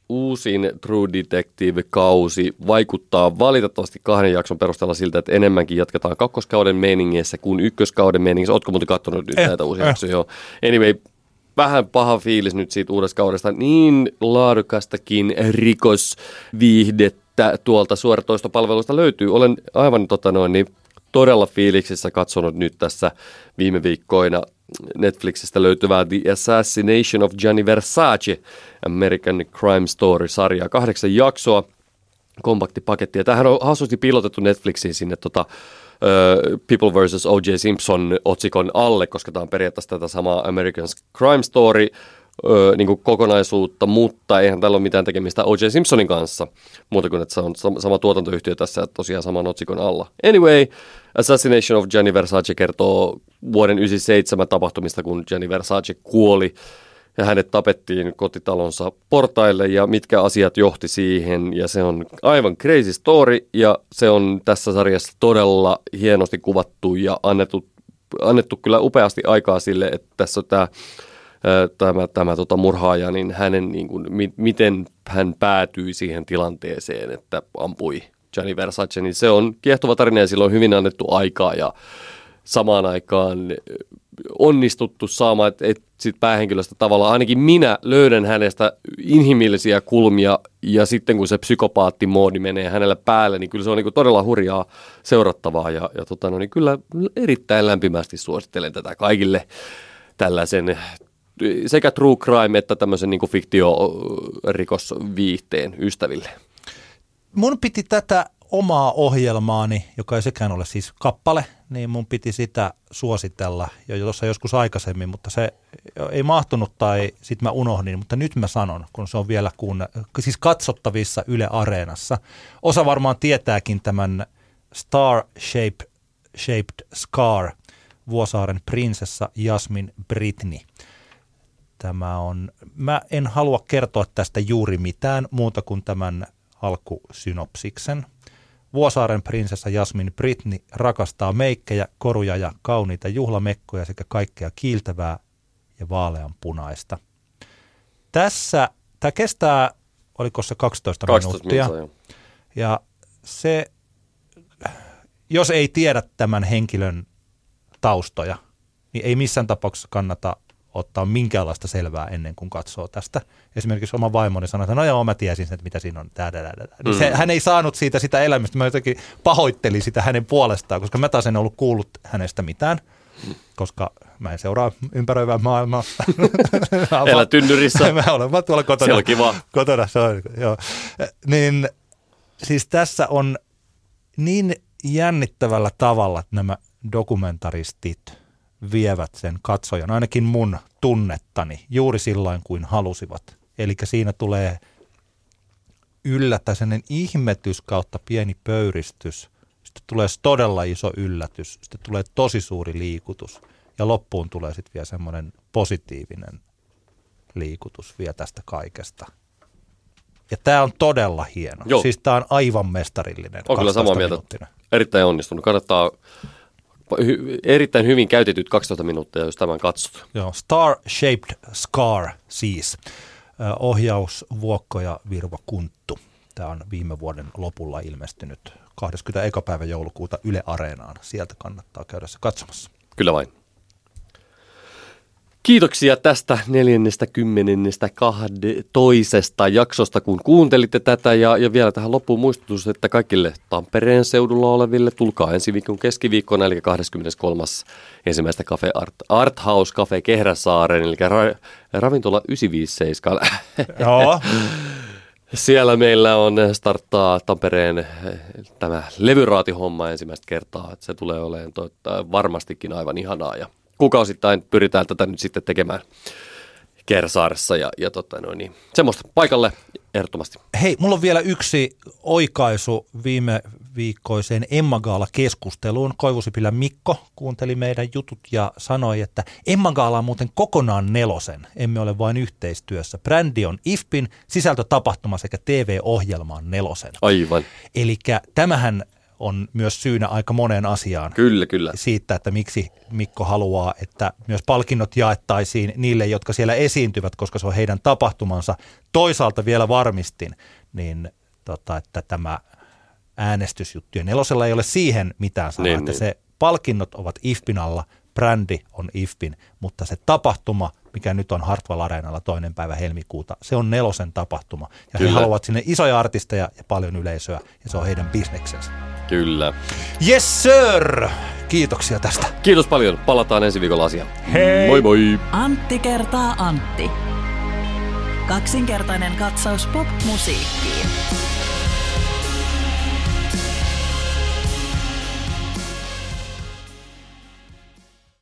uusin True Detective-kausi vaikuttaa valitettavasti kahden jakson perusteella siltä, että enemmänkin jatketaan kakkoskauden meiningissä kuin ykköskauden meiningissä. Ootko muuten katsonut nyt eh, näitä uusia eh. jaksoja? Joo. Anyway, vähän paha fiilis nyt siitä uudesta kaudesta. Niin laadukastakin rikosviihdettä että tuolta suoratoistopalveluista löytyy. Olen aivan tota noin, niin todella fiiliksissä katsonut nyt tässä viime viikkoina Netflixistä löytyvää The Assassination of Gianni Versace, American Crime Story-sarjaa. Kahdeksan jaksoa, kompakti paketti. Ja tämähän on hassusti piilotettu Netflixiin sinne tota, People vs. O.J. Simpson otsikon alle, koska tämä on periaatteessa tätä samaa American Crime Story ö, niin kuin kokonaisuutta, mutta eihän tällä ole mitään tekemistä O.J. Simpsonin kanssa, muuta kuin että se on sama tuotantoyhtiö tässä tosiaan saman otsikon alla. Anyway, Assassination of Gianni Versace kertoo vuoden 1997 tapahtumista, kun Gianni Versace kuoli ja hänet tapettiin kotitalonsa portaille ja mitkä asiat johti siihen ja se on aivan crazy story ja se on tässä sarjassa todella hienosti kuvattu ja annettu, annettu kyllä upeasti aikaa sille, että tässä on tämä tämä, tämä tota murhaaja, niin hänen, niin kuin, mi, miten hän päätyi siihen tilanteeseen, että ampui Gianni Versace, niin se on kiehtova tarina ja sillä on hyvin annettu aikaa ja samaan aikaan onnistuttu saamaan, että, että sit päähenkilöstä tavallaan ainakin minä löydän hänestä inhimillisiä kulmia ja sitten kun se psykopaattimoodi menee hänellä päälle, niin kyllä se on niin todella hurjaa seurattavaa ja, ja tota, no, niin kyllä erittäin lämpimästi suosittelen tätä kaikille tällaisen sekä true crime että tämmöisen niin fiktiorikosviihteen ystäville. Mun piti tätä omaa ohjelmaani, joka ei sekään ole siis kappale, niin mun piti sitä suositella jo tuossa joskus aikaisemmin, mutta se ei mahtunut tai sitten mä unohdin, mutta nyt mä sanon, kun se on vielä kun, siis katsottavissa Yle Areenassa. Osa varmaan tietääkin tämän Star Shape, Shaped Scar, Vuosaaren prinsessa Jasmin Britney – Tämä on, mä en halua kertoa tästä juuri mitään muuta kuin tämän alkusynopsiksen. Vuosaaren prinsessa Jasmin Britney rakastaa meikkejä, koruja ja kauniita juhlamekkoja sekä kaikkea kiiltävää ja vaaleanpunaista. Tässä, tämä kestää, oliko se 12, 12 minuuttia. minuuttia ja se, jos ei tiedä tämän henkilön taustoja, niin ei missään tapauksessa kannata ottaa minkäänlaista selvää ennen kuin katsoo tästä. Esimerkiksi oma vaimoni sanoi, että no joo, mä tiesin sen, että mitä siinä on. Tää, tää, tää. Niin se, hän ei saanut siitä sitä elämystä. Mä jotenkin pahoittelin sitä hänen puolestaan, koska mä taas en ollut kuullut hänestä mitään koska mä en seuraa ympäröivää maailmaa. [laughs] Elä tynnyrissä. [laughs] mä olen vaan tuolla kotona. Siellä on kiva. Kotona, se on, joo. Niin siis tässä on niin jännittävällä tavalla että nämä dokumentaristit vievät sen katsojan, ainakin mun tunnettani, juuri silloin kuin halusivat. Eli siinä tulee yllättäen ihmetys kautta pieni pöyristys – sitten tulee todella iso yllätys, sitten tulee tosi suuri liikutus ja loppuun tulee sitten vielä semmoinen positiivinen liikutus vielä tästä kaikesta. Ja tämä on todella hieno. Joo. Siis tämä on aivan mestarillinen. On kyllä samaa mieltä. 12-minuuttinen. Erittäin onnistunut. Kannattaa hy- erittäin hyvin käytetyt 12 minuuttia, jos tämän katsot. Joo, Star Shaped Scar siis. Ohjaus, Vuokko ja Virvo Kunttu. Tämä on viime vuoden lopulla ilmestynyt 21. päivä joulukuuta Yle Areenaan. Sieltä kannattaa käydä se katsomassa. Kyllä vain. Kiitoksia tästä neljännestä kymmenennestä toisesta jaksosta, kun kuuntelitte tätä. Ja, ja vielä tähän loppuun muistutus, että kaikille Tampereen seudulla oleville tulkaa ensi viikon keskiviikkona, eli 23. ensimmäistä Cafe Art, Art House Cafe Kehräsaaren, eli ra, ravintola 957. [laughs] Joo, Siellä meillä on starttaa Tampereen eh, tämä levyraatihomma ensimmäistä kertaa. Että se tulee olemaan totta, varmastikin aivan ihanaa ja kuukausittain pyritään tätä nyt sitten tekemään Kersaaressa ja, ja tota noin, niin, semmoista paikalle ehdottomasti. Hei, mulla on vielä yksi oikaisu viime viikkoiseen Emma Gaala-keskusteluun. Koivusipilä Mikko kuunteli meidän jutut ja sanoi, että Emma Gaala on muuten kokonaan nelosen. Emme ole vain yhteistyössä. Brändi on IFPin, sisältötapahtuma sekä TV-ohjelma on nelosen. Aivan. Eli tämähän on myös syynä aika moneen asiaan Kyllä, kyllä. siitä, että miksi Mikko haluaa, että myös palkinnot jaettaisiin niille, jotka siellä esiintyvät, koska se on heidän tapahtumansa. Toisaalta vielä varmistin, niin tota, että tämä äänestysjuttu ja nelosella ei ole siihen mitään sanoa, Niin, että niin. se palkinnot ovat IFPin alla, brändi on IFPin, mutta se tapahtuma, mikä nyt on Hartwall Areenalla toinen päivä helmikuuta, se on nelosen tapahtuma. Ja Kyllä. he haluavat sinne isoja artisteja ja paljon yleisöä, ja se on heidän bisneksensä. Kyllä. Yes sir! Kiitoksia tästä. Kiitos paljon. Palataan ensi viikolla asiaan. Hei! Moi moi! Antti kertaa Antti. Kaksinkertainen katsaus pop-musiikkiin.